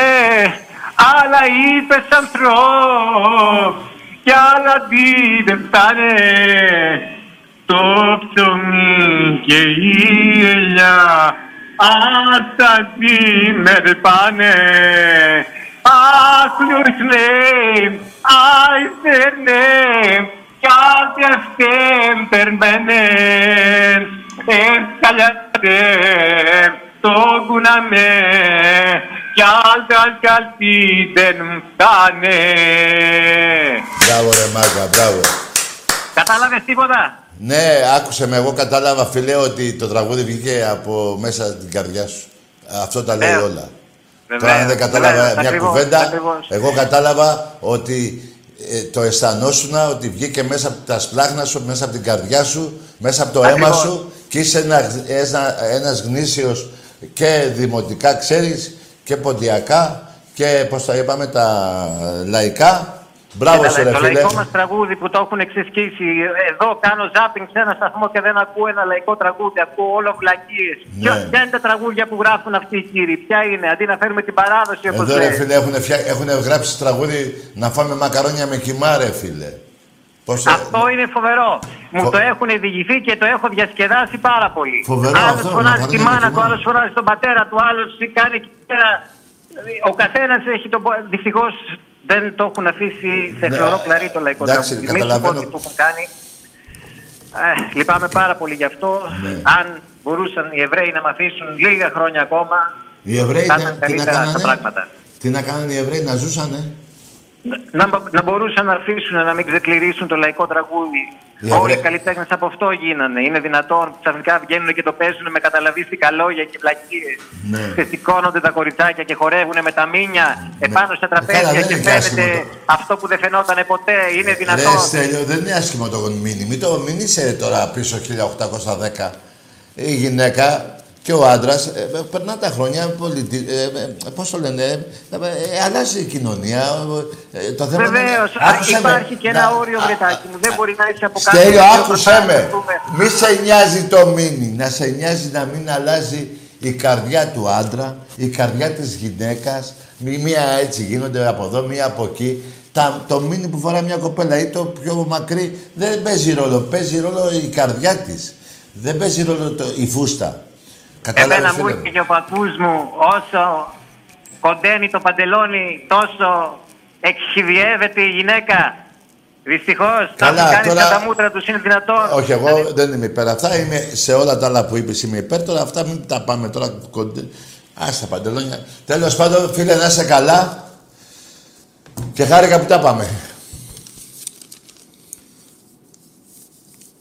άλλα είπες ανθρώπ κι άλλα τι δεν φτάνε το ψωμί και η ελιά αυτά τι με ρεπάνε Αχ, λουρσνέ, άιστερνέ κάτι αυτές περμένες Εσκαλιάτε το κουναμέ κι άλλα κι άλλοι δεν φτάνε. Μπράβο ρε Μάρκα, μπράβο. Κατάλαβες τίποτα; Ναι, άκουσε με, εγώ κατάλαβα φίλε ότι το τραγούδι βγήκε από μέσα την καρδιά σου. Αυτό τα λέει Βεβαίως. όλα. Βεβαίως, Τώρα αν δεν κατάλαβα βεβαίως, μια ακριβώς, κουβέντα, ακριβώς. εγώ κατάλαβα ότι ε, το αισθανόσουνα ότι βγήκε μέσα από τα σπλάχνα σου, μέσα από την καρδιά σου, μέσα από το αίμα Ακριβώς. σου και είσαι ένα, ένα, ένας γνήσιος και δημοτικά ξέρεις και ποντιακά και πώς τα είπαμε τα λαϊκά. Μπράβο Κοίτα, σου ρε το φίλε. λαϊκό μας τραγούδι που το έχουν εξεσκίσει. Εδώ κάνω ζάπινγκ σε ένα σταθμό και δεν ακούω ένα λαϊκό τραγούδι. Ακούω όλο βλακίες. Ναι. Ποια, ποια είναι τα τραγούδια που γράφουν αυτοί οι κύριοι. Ποια είναι. Αντί να φέρουμε την παράδοση όπως Εδώ ρε λέει. φίλε έχουν, φτιά... έχουν γράψει τραγούδι να φάμε μακαρόνια με κοιμά ρε φίλε. Πώς το- Αυτό είναι φοβερό. Μου Φο- το έχουν διηγηθεί και το έχω διασκεδάσει πάρα πολύ. Φοβερό Άλλος αυτό, φωνάζει μακαρόνια τη με μάνα κοιμά. του, άλλος φωνάζει τον πατέρα του, άλλος κάνει εκεί πέρα. Ο καθένας έχει τον. Δυστυχώς δεν το έχουν αφήσει σε Ναι, χλωρό κλαρί το λαϊκό εντάξει, τραγούδι. Μην σου πω καταλαβαίνω. τι που έχουν κάνει. Ε, λυπάμαι πάρα πολύ γι' αυτό. Ναι. Αν μπορούσαν οι Εβραίοι να μαθήσουν λίγα χρόνια ακόμα, Οι Εβραίοι θα τι- ήταν τι να καλύτερα τα κάνανε, πράγματα. τι να κάνανε οι Εβραίοι να ζούσανε; Να, να μπορούσαν να αφήσουν να μην ξεκληρίσουν το λαϊκό τραγούδι. Οι Όλοι Εβραίοι- οι καλλιτέχνες από αυτό γίνανε. Είναι δυνατόν που ξαφνικά βγαίνουν και το παίζουν με καταλαβίστικα λόγια και πλακίες. Ναι. Και σηκώνονται τα κοριτσάκια και χορεύουν με τα μίνια επάνω στα Ε, καλά, τραπέζια δεν και είναι και άσχημο φαίνεται αυτό που δεν φαινόταν ποτέ. Είναι Ρε δυνατόν. Στέλιο, δεν είναι άσχημο το μήνυ. Μην το μην είσαι τώρα πίσω 1810. Η γυναίκα και ο άντρας περνά τα χρόνια. Πολιτι... Ε, ε, Πώς το λένε, ε, ε, αλλάζει η κοινωνία. Ε, το θέμα είναι- Βεβαίω. Άκουσε με. Υπάρχει και ένα Να- όριο, βρετάκι μου. Δεν μπορεί να έχει από κάτω. Στέλιο, δύο άκουσε πατάτες, με. ας πούμε. Μη σε νοιάζει το μήνυ. Να σε νοιάζει να μην αλλάζει η καρδιά του άντρα, η καρδιά της γυναίκας. Μη- Μία έτσι γίνονται από εδώ, μία από εκεί. Τα, το μήνυ που φοράει μια κοπέλα ή το πιο μακρύ δεν παίζει ρόλο. Παίζει ρόλο η καρδιά της. Δεν παίζει ρόλο το, η φούστα. Κατάλαβες, Εμένα μου φίλε μου. είπε και ο παππούς μου όσο κοντένει το παντελόνι τόσο εξχυδιεύεται η γυναίκα. Δυστυχώς, τα Καλά, έχουν κάνει τώρα- στα μούτρα τους είναι δυνατόν. Όχι, εγώ δεν είμαι υπέρ αυτά. Είμαι σε όλα τα άλλα που είπες είμαι υπέρ. Τώρα αυτά μην τα πάμε τώρα κοντέ. Άστα παντελόνια. Τέλος πάντων, φίλε, να είσαι καλά. Και χάρηκα που τα πάμε.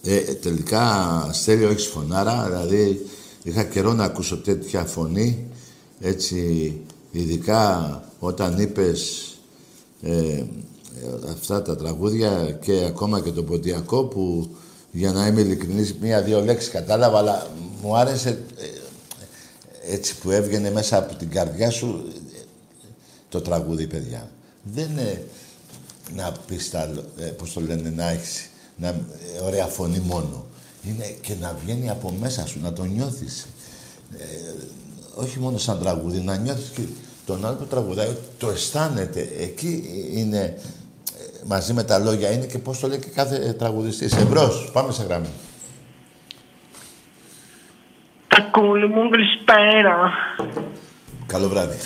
Ε, ε, τελικά, Στέλιο, έχεις φωνάρα. Δηλαδή, είχα καιρό να ακούσω τέτοια φωνή. Έτσι, ειδικά όταν είπες ε, ε, αυτά τα τραγούδια και ακόμα και το ποντιακό που για να είμαι ειλικρινής μία-δύο λέξεις κατάλαβα αλλά μου άρεσε ε, έτσι που έβγαινε μέσα από την καρδιά σου ε, το τραγούδι παιδιά. Δεν είναι να πεις τα, ε, πώς το λένε, να έχεις να, ε, ωραία φωνή μόνο. Είναι και να βγαίνει από μέσα σου, να το νιώθεις. Ε, όχι μόνο σαν τραγούδι, να νιώθεις και τον άλλο που τραγουδάει, το αισθάνεται. Εκεί είναι, ε, μαζί με τα λόγια, είναι και πώς το λέει και κάθε ε, τραγουδιστής. Εμπρός, πάμε σε γραμμή. Τακούλη μου, καλησπέρα. Καλό βράδυ.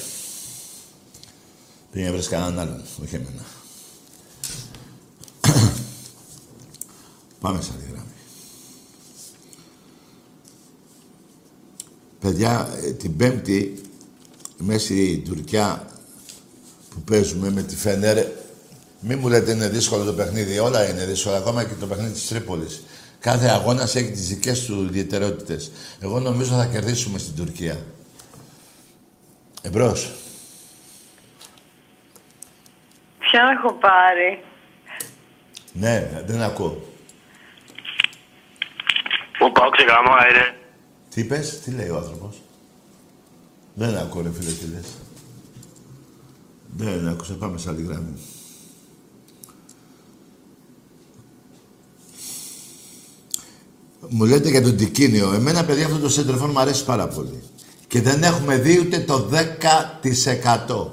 Πήγαινε βρες κανέναν άλλον, όχι εμένα. Πάμε σε άλλη γραμμή. Παιδιά, ε, την Πέμπτη, μέση Τουρκιά που παίζουμε με τη Φενέρ, μη μου λέτε είναι δύσκολο το παιχνίδι, όλα είναι δύσκολα, ακόμα και το παιχνίδι της Τρίπολης. Κάθε αγώνας έχει τις δικές του ιδιαιτερότητες. Εγώ νομίζω θα κερδίσουμε στην Τουρκία. Εμπρός. Ποια έχω πάρει; Ναι, δεν ακούω. Ο Πάο ξεκαμά είναι. Τι είπες, τι λέει ο άνθρωπος; Δεν ακούω ρε φίλε τι λες. Δεν άκουσα, πάμε σε άλλη γραμμή. Μου λέτε για τον Τικίνιο. Εμένα, παιδιά, αυτό το σέντρεφον μου αρέσει πάρα πολύ. Και δεν έχουμε δει ούτε το 10%.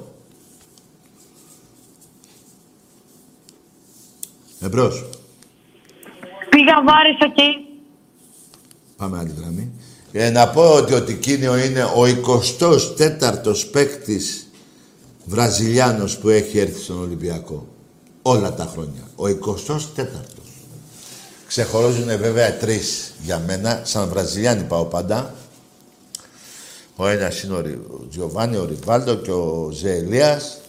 Εμπρός. Πήγα βάρης εκεί. Πάμε άλλη γραμμή. Ε, να πω ότι ο Τικίνιο είναι ο 24ος παίκτης Βραζιλιάνος που έχει έρθει στον Ολυμπιακό. Όλα τα χρόνια. Ο 24ος. Ξεχωρίζουν βέβαια τρεις για μένα. Σαν Βραζιλιάνοι πάω πάντα. Ο ένας είναι ο Ρι- ο Τζιοβάνι, ο Ριβάλτο και ο Ζεελίας.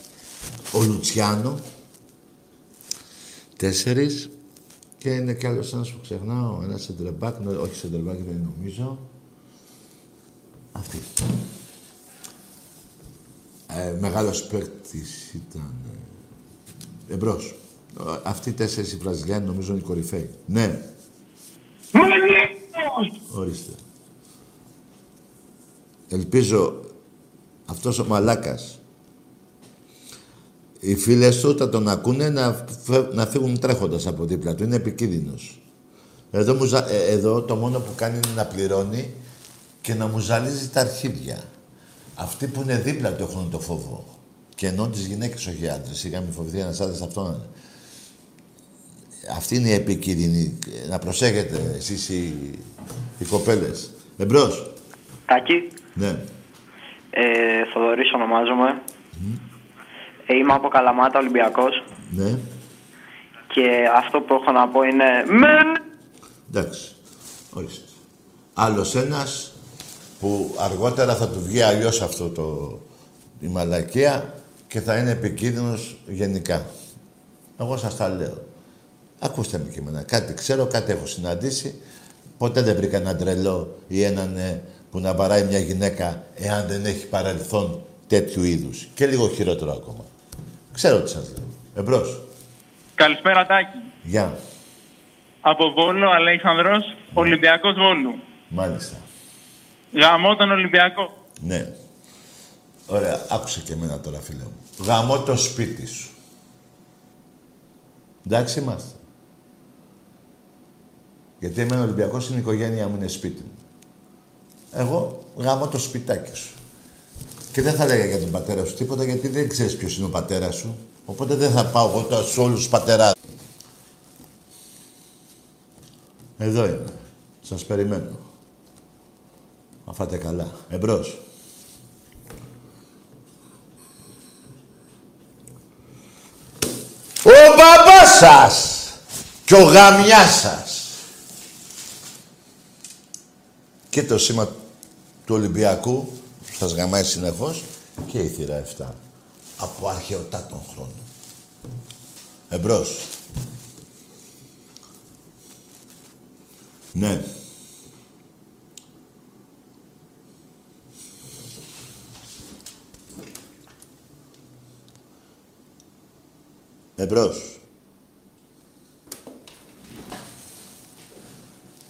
Ο Λουτσιάνο. Τέσσερις. Και είναι κι άλλος ένας που ξεχνάω, ένας σεντρεμπάκ, νο- όχι σεντρεμπάκ δεν νομίζω. Αυτή. ε, μεγάλος παίκτης ήταν... Ε, εμπρός. Ε, Αυτοί οι τέσσερις οι Βραζιλιάνοι νομίζω είναι οι κορυφαίοι. Ναι. Ορίστε. Ελπίζω αυτός ο μαλάκας οι φίλες του θα τον ακούνε να, φε- να φύγουν τρέχοντας από δίπλα του. Είναι επικίνδυνος. Εδώ, μου ζα- ε, εδώ το μόνο που κάνει είναι να πληρώνει και να μου ζαλίζει τα αρχίδια. Αυτοί που είναι δίπλα του έχουν το φόβο. Και ενώ τις γυναίκες, όχι άντρες. Σιγά μην φοβηθεί ένας άντρας αυτό να είναι. Αυτή είναι η επικίνδυνη. Να προσέχετε εσείς οι, οι κοπέλες. Εμπρός. Τάκη, Ναι. ε, Θοδωρής ονομάζομαι. Ε, είμαι από Καλαμάτα, Ολυμπιακός. Ναι. Και αυτό που έχω να πω είναι... Μεν! Εντάξει. Ορίστε. Άλλος ένας που αργότερα θα του βγει αλλιώς αυτό το, η μαλακία και θα είναι επικίνδυνος γενικά. Εγώ σας τα λέω. Ακούστε με και εμένα. Κάτι ξέρω, κάτι έχω συναντήσει. Ποτέ δεν βρήκα έναν τρελό ή έναν ε, που να βαράει μια γυναίκα εάν δεν έχει παρελθόν τέτοιου είδους. Και λίγο χειρότερο ακόμα. Ξέρω τι σας λέω. Εμπρός. Καλησπέρα Τάκη. Γεια. Από Βόλο, Αλέξανδρος, Ολυμπιακός Βόλου. Μάλιστα. Γαμώ τον Ολυμπιακό. Ναι. Ωραία. Άκουσε και εμένα τώρα, φίλε μου. Γαμώ το σπίτι σου. Εντάξει είμαστε. Γιατί εμένα ο Ολυμπιακός είναι η οικογένειά μου, είναι σπίτι μου. Εγώ γαμώ το σπιτάκι σου. Και δεν θα λέγα για τον πατέρα σου τίποτα, γιατί δεν ξέρεις ποιος είναι ο πατέρας σου. Οπότε δεν θα πάω εγώ τώρα σε όλους τους πατεράδες. Εδώ είμαι. Σας περιμένω. Να φάτε καλά. Εμπρός. Ο μπαμπάς σας και ο γαμιάς σας. Και το σήμα του Ολυμπιακού που σας γαμάει συνεχώς και η θύρα 7 από αρχαιοτά των χρόνων. Εμπρός. Ναι. Εμπρός.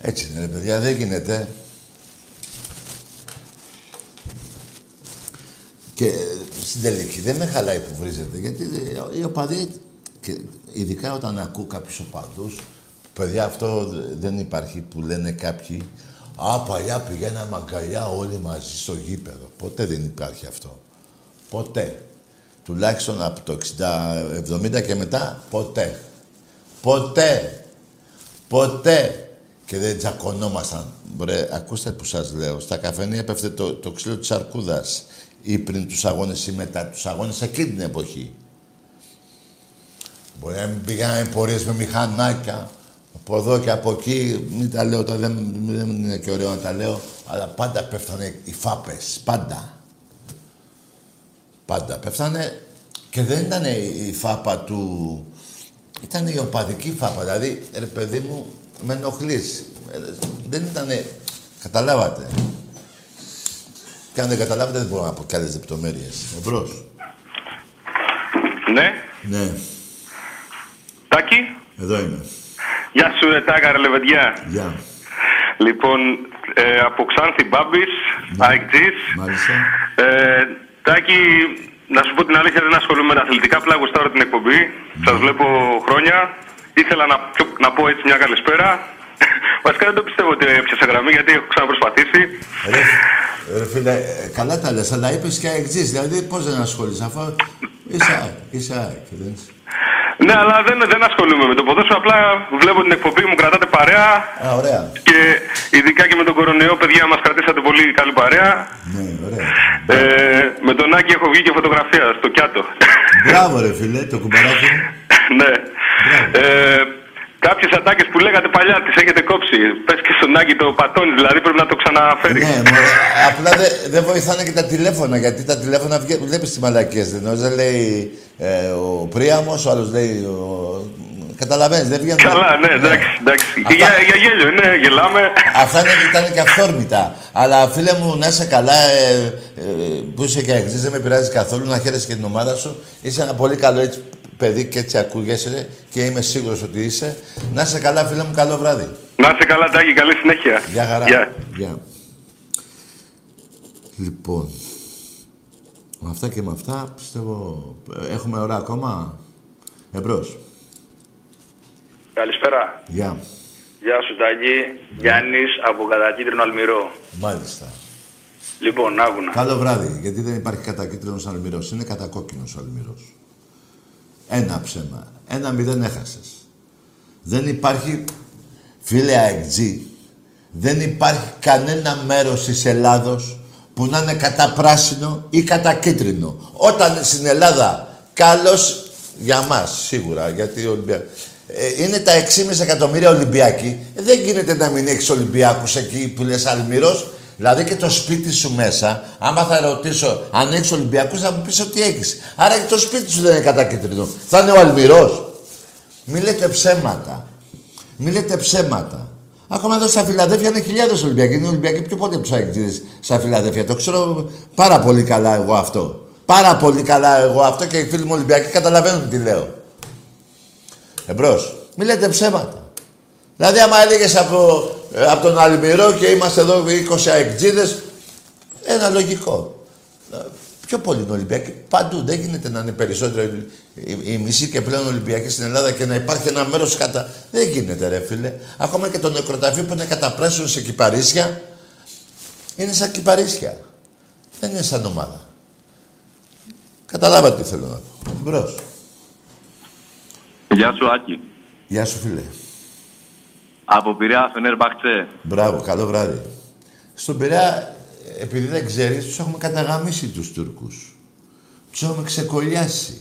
Έτσι είναι, ρε παιδιά, δεν γίνεται. Και στην τελική δεν με χαλάει που βρίζετε, γιατί ε, οι οπαδοί, και ειδικά όταν ακούω κάποιους οπαδούς, παιδιά αυτό δε- δεν υπάρχει που λένε κάποιοι, Α, παλιά πηγαίναμε αγκαλιά όλοι μαζί στο γήπεδο. Ποτέ δεν υπάρχει αυτό. Ποτέ. Τουλάχιστον από το 60-70 και μετά, ποτέ. Ποτέ. Ποτέ. Και δεν τσακωνόμασταν. Μπρε, ακούστε που σας λέω. Στα καφενεία πέφτε το, το ξύλο της αρκούδας. Ή πριν τους αγώνες ή μετά τους αγώνες εκείνη την εποχή. Μπορεί να μην πήγαμε πορείες με μηχανάκια. Από εδώ και από εκεί, μην τα λέω τώρα, δεν, δεν είναι και ωραίο να τα λέω, αλλά πάντα πέφτανε οι φάπες, πάντα. Πάντα πέφτανε και δεν ήταν η φάπα του... Ήταν η οπαδική φάπα, δηλαδή, ρε παιδί μου, με ενοχλείς. Ε, Δεν ήτανε... Καταλάβατε. Και αν δεν καταλάβετε, δεν μπορώ να πω κι άλλες λεπτομέρειες. Εμπρός. Ναι, Ναι, Τάκη. εδώ είμαι. Γεια σου, ρε Τάκα, ρε Λεβεντιά. Γεια. Λοιπόν, ε, από Ξάνθη Μπάμπης, ΑΕΚΤΖΙΣ. Μάλιστα. Ε, Τάκη, να σου πω την αλήθεια, δεν ασχολούμαι με τα αθλητικά, απλά γουστάρω την εκπομπή. Σας βλέπω χρόνια. Ήθελα να, να πω έτσι μια καλησπέρα. Βασικά δεν το πιστεύω ότι έπιασα γραμμή, γιατί έχω ξαναπροσπαθήσει. Ρε, ρε φίλε, ε, καλά τα λες, αλλά είπες και εξής. Δηλαδή, πώς δεν ασχολείσαι, αφού είσαι ΑΕΚ, είσαι ΑΕΚ, δεν είσαι. Ναι, αλλά δεν, δεν ασχολούμαι με το ποδόσφαιρο. Απλά βλέπω την εκπομπή, μου κρατάτε παρέα. Α, ωραία. Και ειδικά και με τον κορονοϊό, παιδιά, μας κρατήσατε πολύ καλή παρέα. Ναι, ωραία. Ε, με τον Άκη έχω βγει και φωτογραφία στο Κιάτο. Μπράβο, ρε φίλε, το κουμπαράκι. ναι. Ε, Κάποιες ατάκες που λέγατε παλιά τις έχετε κόψει. Πες και στον Άκη το πατώνεις, δηλαδή πρέπει να το ξαναφέρεις. Ναι, μωρέ, απλά δεν δεν βοηθάνε και τα τηλέφωνα, γιατί τα τηλέφωνα βγαίνουν, βλέπεις τις μαλακίες. Δεν, δεν λέει ε, ο Πρίαμος, ο άλλος λέει ο, Καταλαβαίνεις, δεν βγαίνουν. Καλά, ναι, εντάξει, εντάξει. Για, για γέλιο, ναι, γελάμε. Αυτά είναι, ήταν και αυθόρμητα. Αλλά φίλε μου, να είσαι καλά, ε, ε, που είσαι και εξής, δεν με πειράζει καθόλου να χαίρεσαι και την ομάδα σου. Είσαι ένα πολύ καλό έτσι, παιδί και έτσι ακούγεσαι και είμαι σίγουρος ότι είσαι. Να είσαι καλά, φίλε μου, καλό βράδυ. Να είσαι καλά, Τάκη, καλή συνέχεια. Γεια χαρά. Γεια. Γεια. Λοιπόν, με αυτά και με αυτά πιστεύω ε, έχουμε ώρα ακόμα. Εμπρός. Καλησπέρα. Γεια. Γεια σου Τάκη. Γιάννης από Κατακίτρινο Αλμυρό. Μάλιστα. Λοιπόν, άκουνα. Καλό βράδυ, γιατί δεν υπάρχει κατακίτρινος αλμυρός. Είναι κατακόκκινος ο αλμυρός. Ένα ψέμα. Ένα μηδέν έχασες. Δεν υπάρχει, φίλε αεκτζή, δεν υπάρχει κανένα μέρος της Ελλάδος που να είναι κατά πράσινο ή κατά κίτρινο. Όταν στην Ελλάδα, καλός για μας σίγουρα, γιατί ο Ολυμπιακός, ε, είναι τα 6,5 εκατομμύρια Ολυμπιακοί. Ε, δεν γίνεται να μην έχεις Ολυμπιακούς εκεί που λες Αλμυρός. Δηλαδή και το σπίτι σου μέσα, άμα θα ρωτήσω αν έχεις Ολυμπιακούς, θα μου πεις ότι έχεις. Άρα και το σπίτι σου δεν είναι κατά κίτρινο. Θα είναι ο Αλμυρός. Μη λέτε ψέματα. Μη λέτε ψέματα. Ακόμα εδώ στα Φιλαδέφια είναι χιλιάδες Ολυμπιακοί. Είναι Ολυμπιακοί πιο πότε ψάχνει στα Φιλαδέφια. Το ξέρω πάρα πολύ καλά εγώ αυτό. Πάρα πολύ καλά εγώ αυτό και οι φίλοι μου Ολυμπιακοί καταλαβαίνουν τι λέω. Εμπρός. Μη λέτε ψέματα. Δηλαδή, άμα έλεγες από, ε, από τον Αλμυρό και είμαστε εδώ 20 αεκτζίδες, ένα λογικό. Ε, Πιο πολύ είναι Ολυμπιακοί. Παντού. Δεν γίνεται να είναι περισσότερο οι, οι, οι μισοί και πλέον Ολυμπιακοί στην Ελλάδα και να υπάρχει ένα μέρος κατά. Δεν γίνεται, ρε φίλε. Ακόμα και το νεκροταφείο που είναι καταπράσινο σε κυπαρίσια, είναι σαν κυπαρίσια. Δεν είναι σαν ομάδα. Καταλάβατε τι θέλω να πω. Μπρος. Γεια σου, Άκη. Γεια σου, φίλε. Από Πειραιά, Φενέρ Μπαχτσέ. Μπράβο, καλό βράδυ. Στον Πειραιά, επειδή δεν ξέρεις, τους έχουμε καταγαμίσει τους Τούρκους. Τους έχουμε ξεκολλιάσει.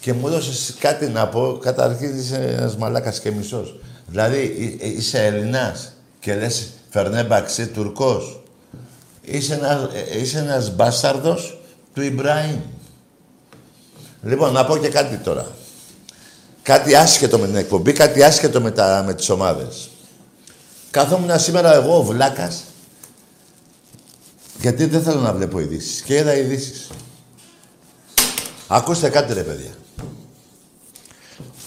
Και μου έδωσες κάτι να πω, καταρχήν είσαι ένας μαλάκας και μισός. Δηλαδή, εί- εί- είσαι Ελληνάς και λες Φερνέ Μπαξέ Τουρκός. Είσαι, ένας, ε, είσαι ένας μπάσταρδος του Ιμπραήμ. Λοιπόν, να πω και κάτι τώρα. Κάτι άσχετο με την εκπομπή, κάτι άσχετο με, τα, με τις ομάδες. Κάθόμουν σήμερα εγώ ο Βλάκας, γιατί δεν θέλω να βλέπω ειδήσεις. Και είδα ειδήσεις. Ακούστε κάτι ρε παιδιά.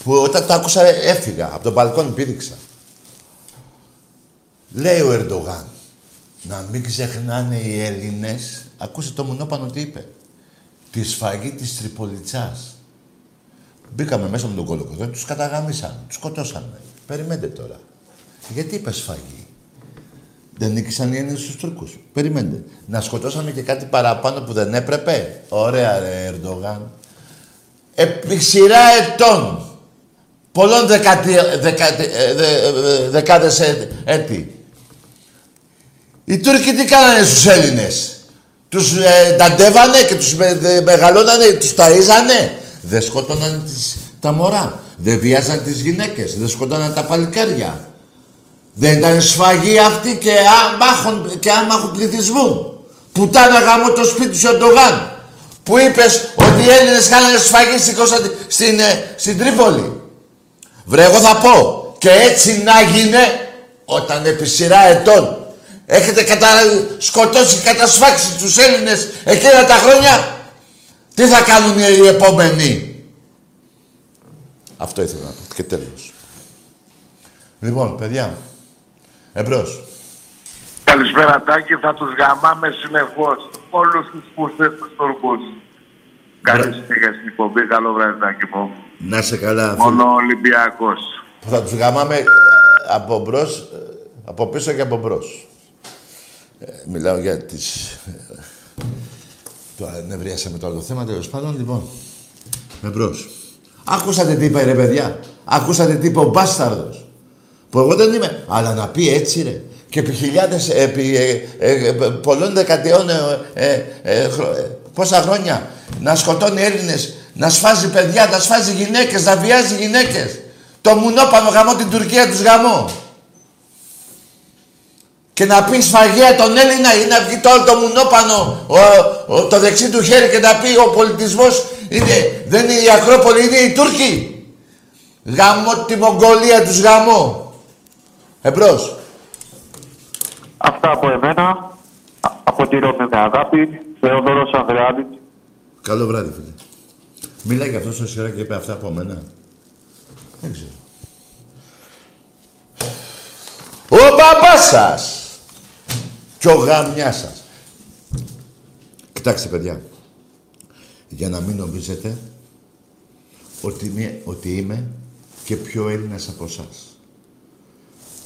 Που όταν το άκουσα έφυγα, από τον μπαλκόνι πήδηξα. Λέει ο Ερντογάν, να μην ξεχνάνε οι Έλληνες, ακούστε το μονόπανο τι είπε, τη σφαγή της Τριπολιτσάς. Μπήκαμε μέσα με τον κολοκοτό, τους καταγάμισαν, τους σκοτώσανε. Περιμένετε τώρα. Γιατί είπες σφαγή. Δεν νίκησαν οι Έλληνες στους Τούρκους. Περιμένετε. Να σκοτώσαμε και κάτι παραπάνω που δεν έπρεπε; Ωραία ρε Ερντογάν. Επί σειρά ετών. Πολλών δεκατι, δεκατι, ε, δε, ε, δεκάδες έ- έτη. Οι Τούρκοι τι κάνανε στους Έλληνες; Τους ε, ταντεύανε και τους με, δε- μεγαλώνανε, τους ταΐζανε; Δεν σκότωναν τις, τα μωρά. Δεν βιάζαν τις γυναίκες. Δεν σκότωναν τα παλικάρια. Δεν ήταν σφαγή αυτή και άμαχων, και άμαχου πληθυσμού. Πουτάνα γάμο το σπίτι σου Ερντογάν. Που είπες ότι οι Έλληνες κάνανε σφαγή στην, Κωνσταν- στην, ε, στην Τρίπολη. Βρε, εγώ θα πω. Και έτσι να γίνε όταν επί σειρά ετών έχετε κατα... σκοτώσει και κατασφάξει τους Έλληνες εκείνα τα χρόνια. Τι θα κάνουν οι επόμενοι; Αυτό ήθελα να πω. Και τέλος. Λοιπόν, παιδιά, εμπρός. Καλησπέρα Τάκη, θα τους γαμάμε συνεχώς. Όλους τους πούστες τους Τούρκους. Καλή συνέχεια στην εκπομπή, καλό βράδυ Τάκη μου. Να σε καλά. Μόνο ο Ολυμπιακός. Που θα τους γαμάμε ε, από μπρος, ε, από πίσω και από μπρος. Ε, μιλάω για τις... ε, Τώρα νευρίασα το άλλο θέμα, τέλος πάντων. Λοιπόν, εμπρός. Άκουσατε τι είπε ρε παιδιά; Άκουσατε τι είπε ο μπάσταρδος; Που εγώ δεν είμαι. Αλλά να πει έτσι ρε. Και επί χιλιάδες, επί ε, ε, ε, πολλών δεκαετιών, ε, ε, ε, χρο- ε, πόσα χρόνια, να σκοτώνει Έλληνες, να σφάζει παιδιά, να σφάζει γυναίκες, να βιάζει γυναίκες. Το μουνόπανο γαμώ την Τουρκία τους γαμώ. Και να πεις σφαγεία τον Έλληνα ή να βγει το άλλο το μουνόπανο, ο, ο- το δεξί του χέρι και να πει ο πολιτισμός είναι, δεν είναι η Ακρόπολη, είναι οι Τούρκοι. Γαμώ τη Μογγολία τους γαμώ. Εμπρός. Αυτά από εμένα. Α- Από τη Ρώμη με αγάπη. Θεοδωρός Ανδρεάδης. Καλό βράδυ, φίλε. Μίλα για αυτός στο σειρά και είπε αυτά από μένα. Δεν ξέρω. Ο μπαμπάς σας και ο γαμιάς σας. Κοιτάξτε, παιδιά. Για να μην νομίζετε ότι είμαι, ότι είμαι και πιο Έλληνας από εσάς.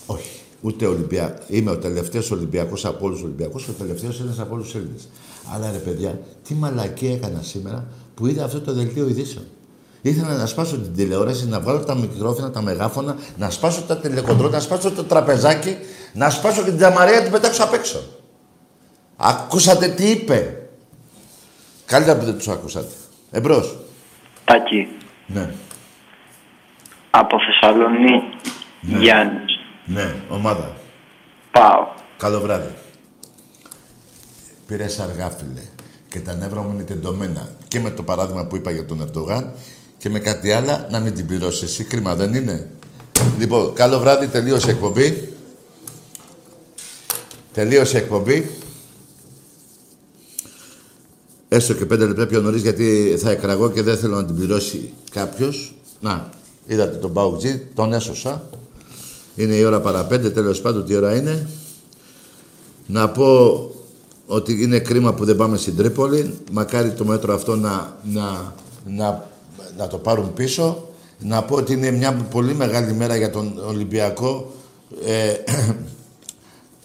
Όχι. Ούτε Ολυμπια... Είμαι ο τελευταίος Ολυμπιακός από όλους τους Ολυμπιακούς και ο τελευταίος Έλληνας από όλους τους Έλληνες. Αλλά ρε παιδιά, τι μαλακία έκανα σήμερα που είδα αυτό το δελτίο ειδήσεων. Ήθελα να σπάσω την τηλεόραση, να βγάλω τα μικρόφωνα, τα μεγάφωνα, να σπάσω τα τηλεκοντρόλ, να σπάσω το τραπεζάκι, να σπάσω και την τζαμαρία να την πετάξω απ' έξω. Ακούσατε τι είπε. Καλύτερα που δεν τους ακούσατε. Εμπρός. Τάκη, Ναι. από Θεσσαλονίκη, Γιάννης. Ναι, ομάδα. Πάω. Καλό βράδυ. Πήρες αργά, φίλε. Και τα νεύρα μου είναι τεντωμένα. Και με το παράδειγμα που είπα για τον Ερντογάν και με κάτι άλλο να μην την πληρώσεις εσύ. Κρίμα δεν είναι. Λοιπόν, καλό βράδυ, τελείωσε η εκπομπή. Τελείωσε η εκπομπή. Έστω και πέντε λεπτά πιο νωρίς γιατί θα εκραγώ και δεν θέλω να την πληρώσει κάποιος. Να, είδατε τον Παουτζή, τον έσωσα. Είναι η ώρα παρά πέντε, τέλος πάντων τι ώρα είναι. Να πω ότι είναι κρίμα που δεν πάμε στην Τρίπολη. Μακάρι το μέτρο αυτό να, να, να, να το πάρουν πίσω. Να πω ότι είναι μια πολύ μεγάλη μέρα για τον Ολυμπιακό. Ε,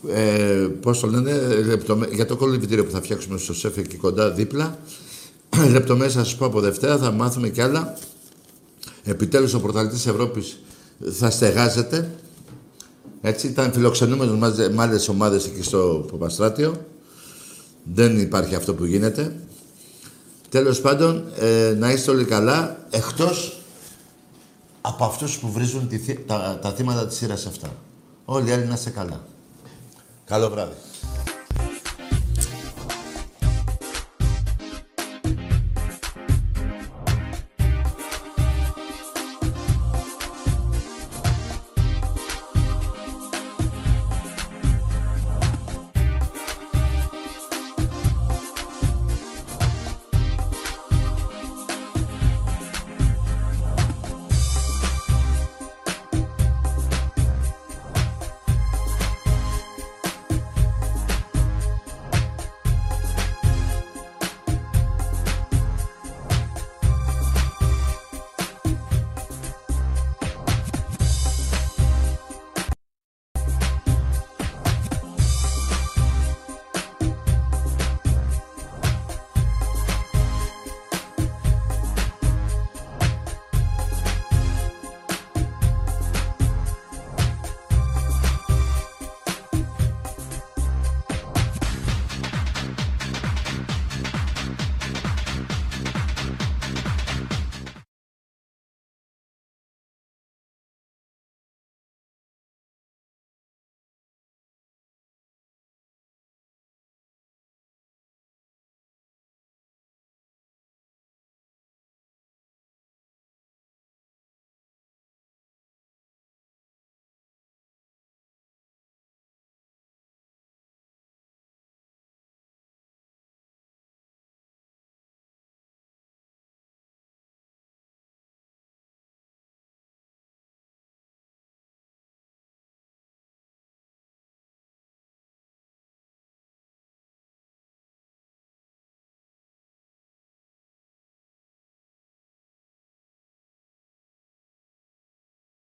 ε, πώς το λένε, λεπτομέ- για το κολυμπητήριο που θα φτιάξουμε στο ΣΕΦ εκεί κοντά δίπλα. Λεπτομέρειες θα σας πω από Δευτέρα, θα μάθουμε κι άλλα. Επιτέλους ο πρωταθλητής Ευρώπης θα στεγάζεται. Έτσι, ήταν φιλοξενούμενος με με άλλες ομάδες εκεί στο Παπαστράτιο. Δεν υπάρχει αυτό που γίνεται. Τέλος πάντων, ε, να είστε όλοι καλά, εκτός από αυτούς που βρίζουν τη θύ- τα, τα θύματα της σειράς αυτά. Όλοι οι άλλοι να είστε καλά. Καλό βράδυ.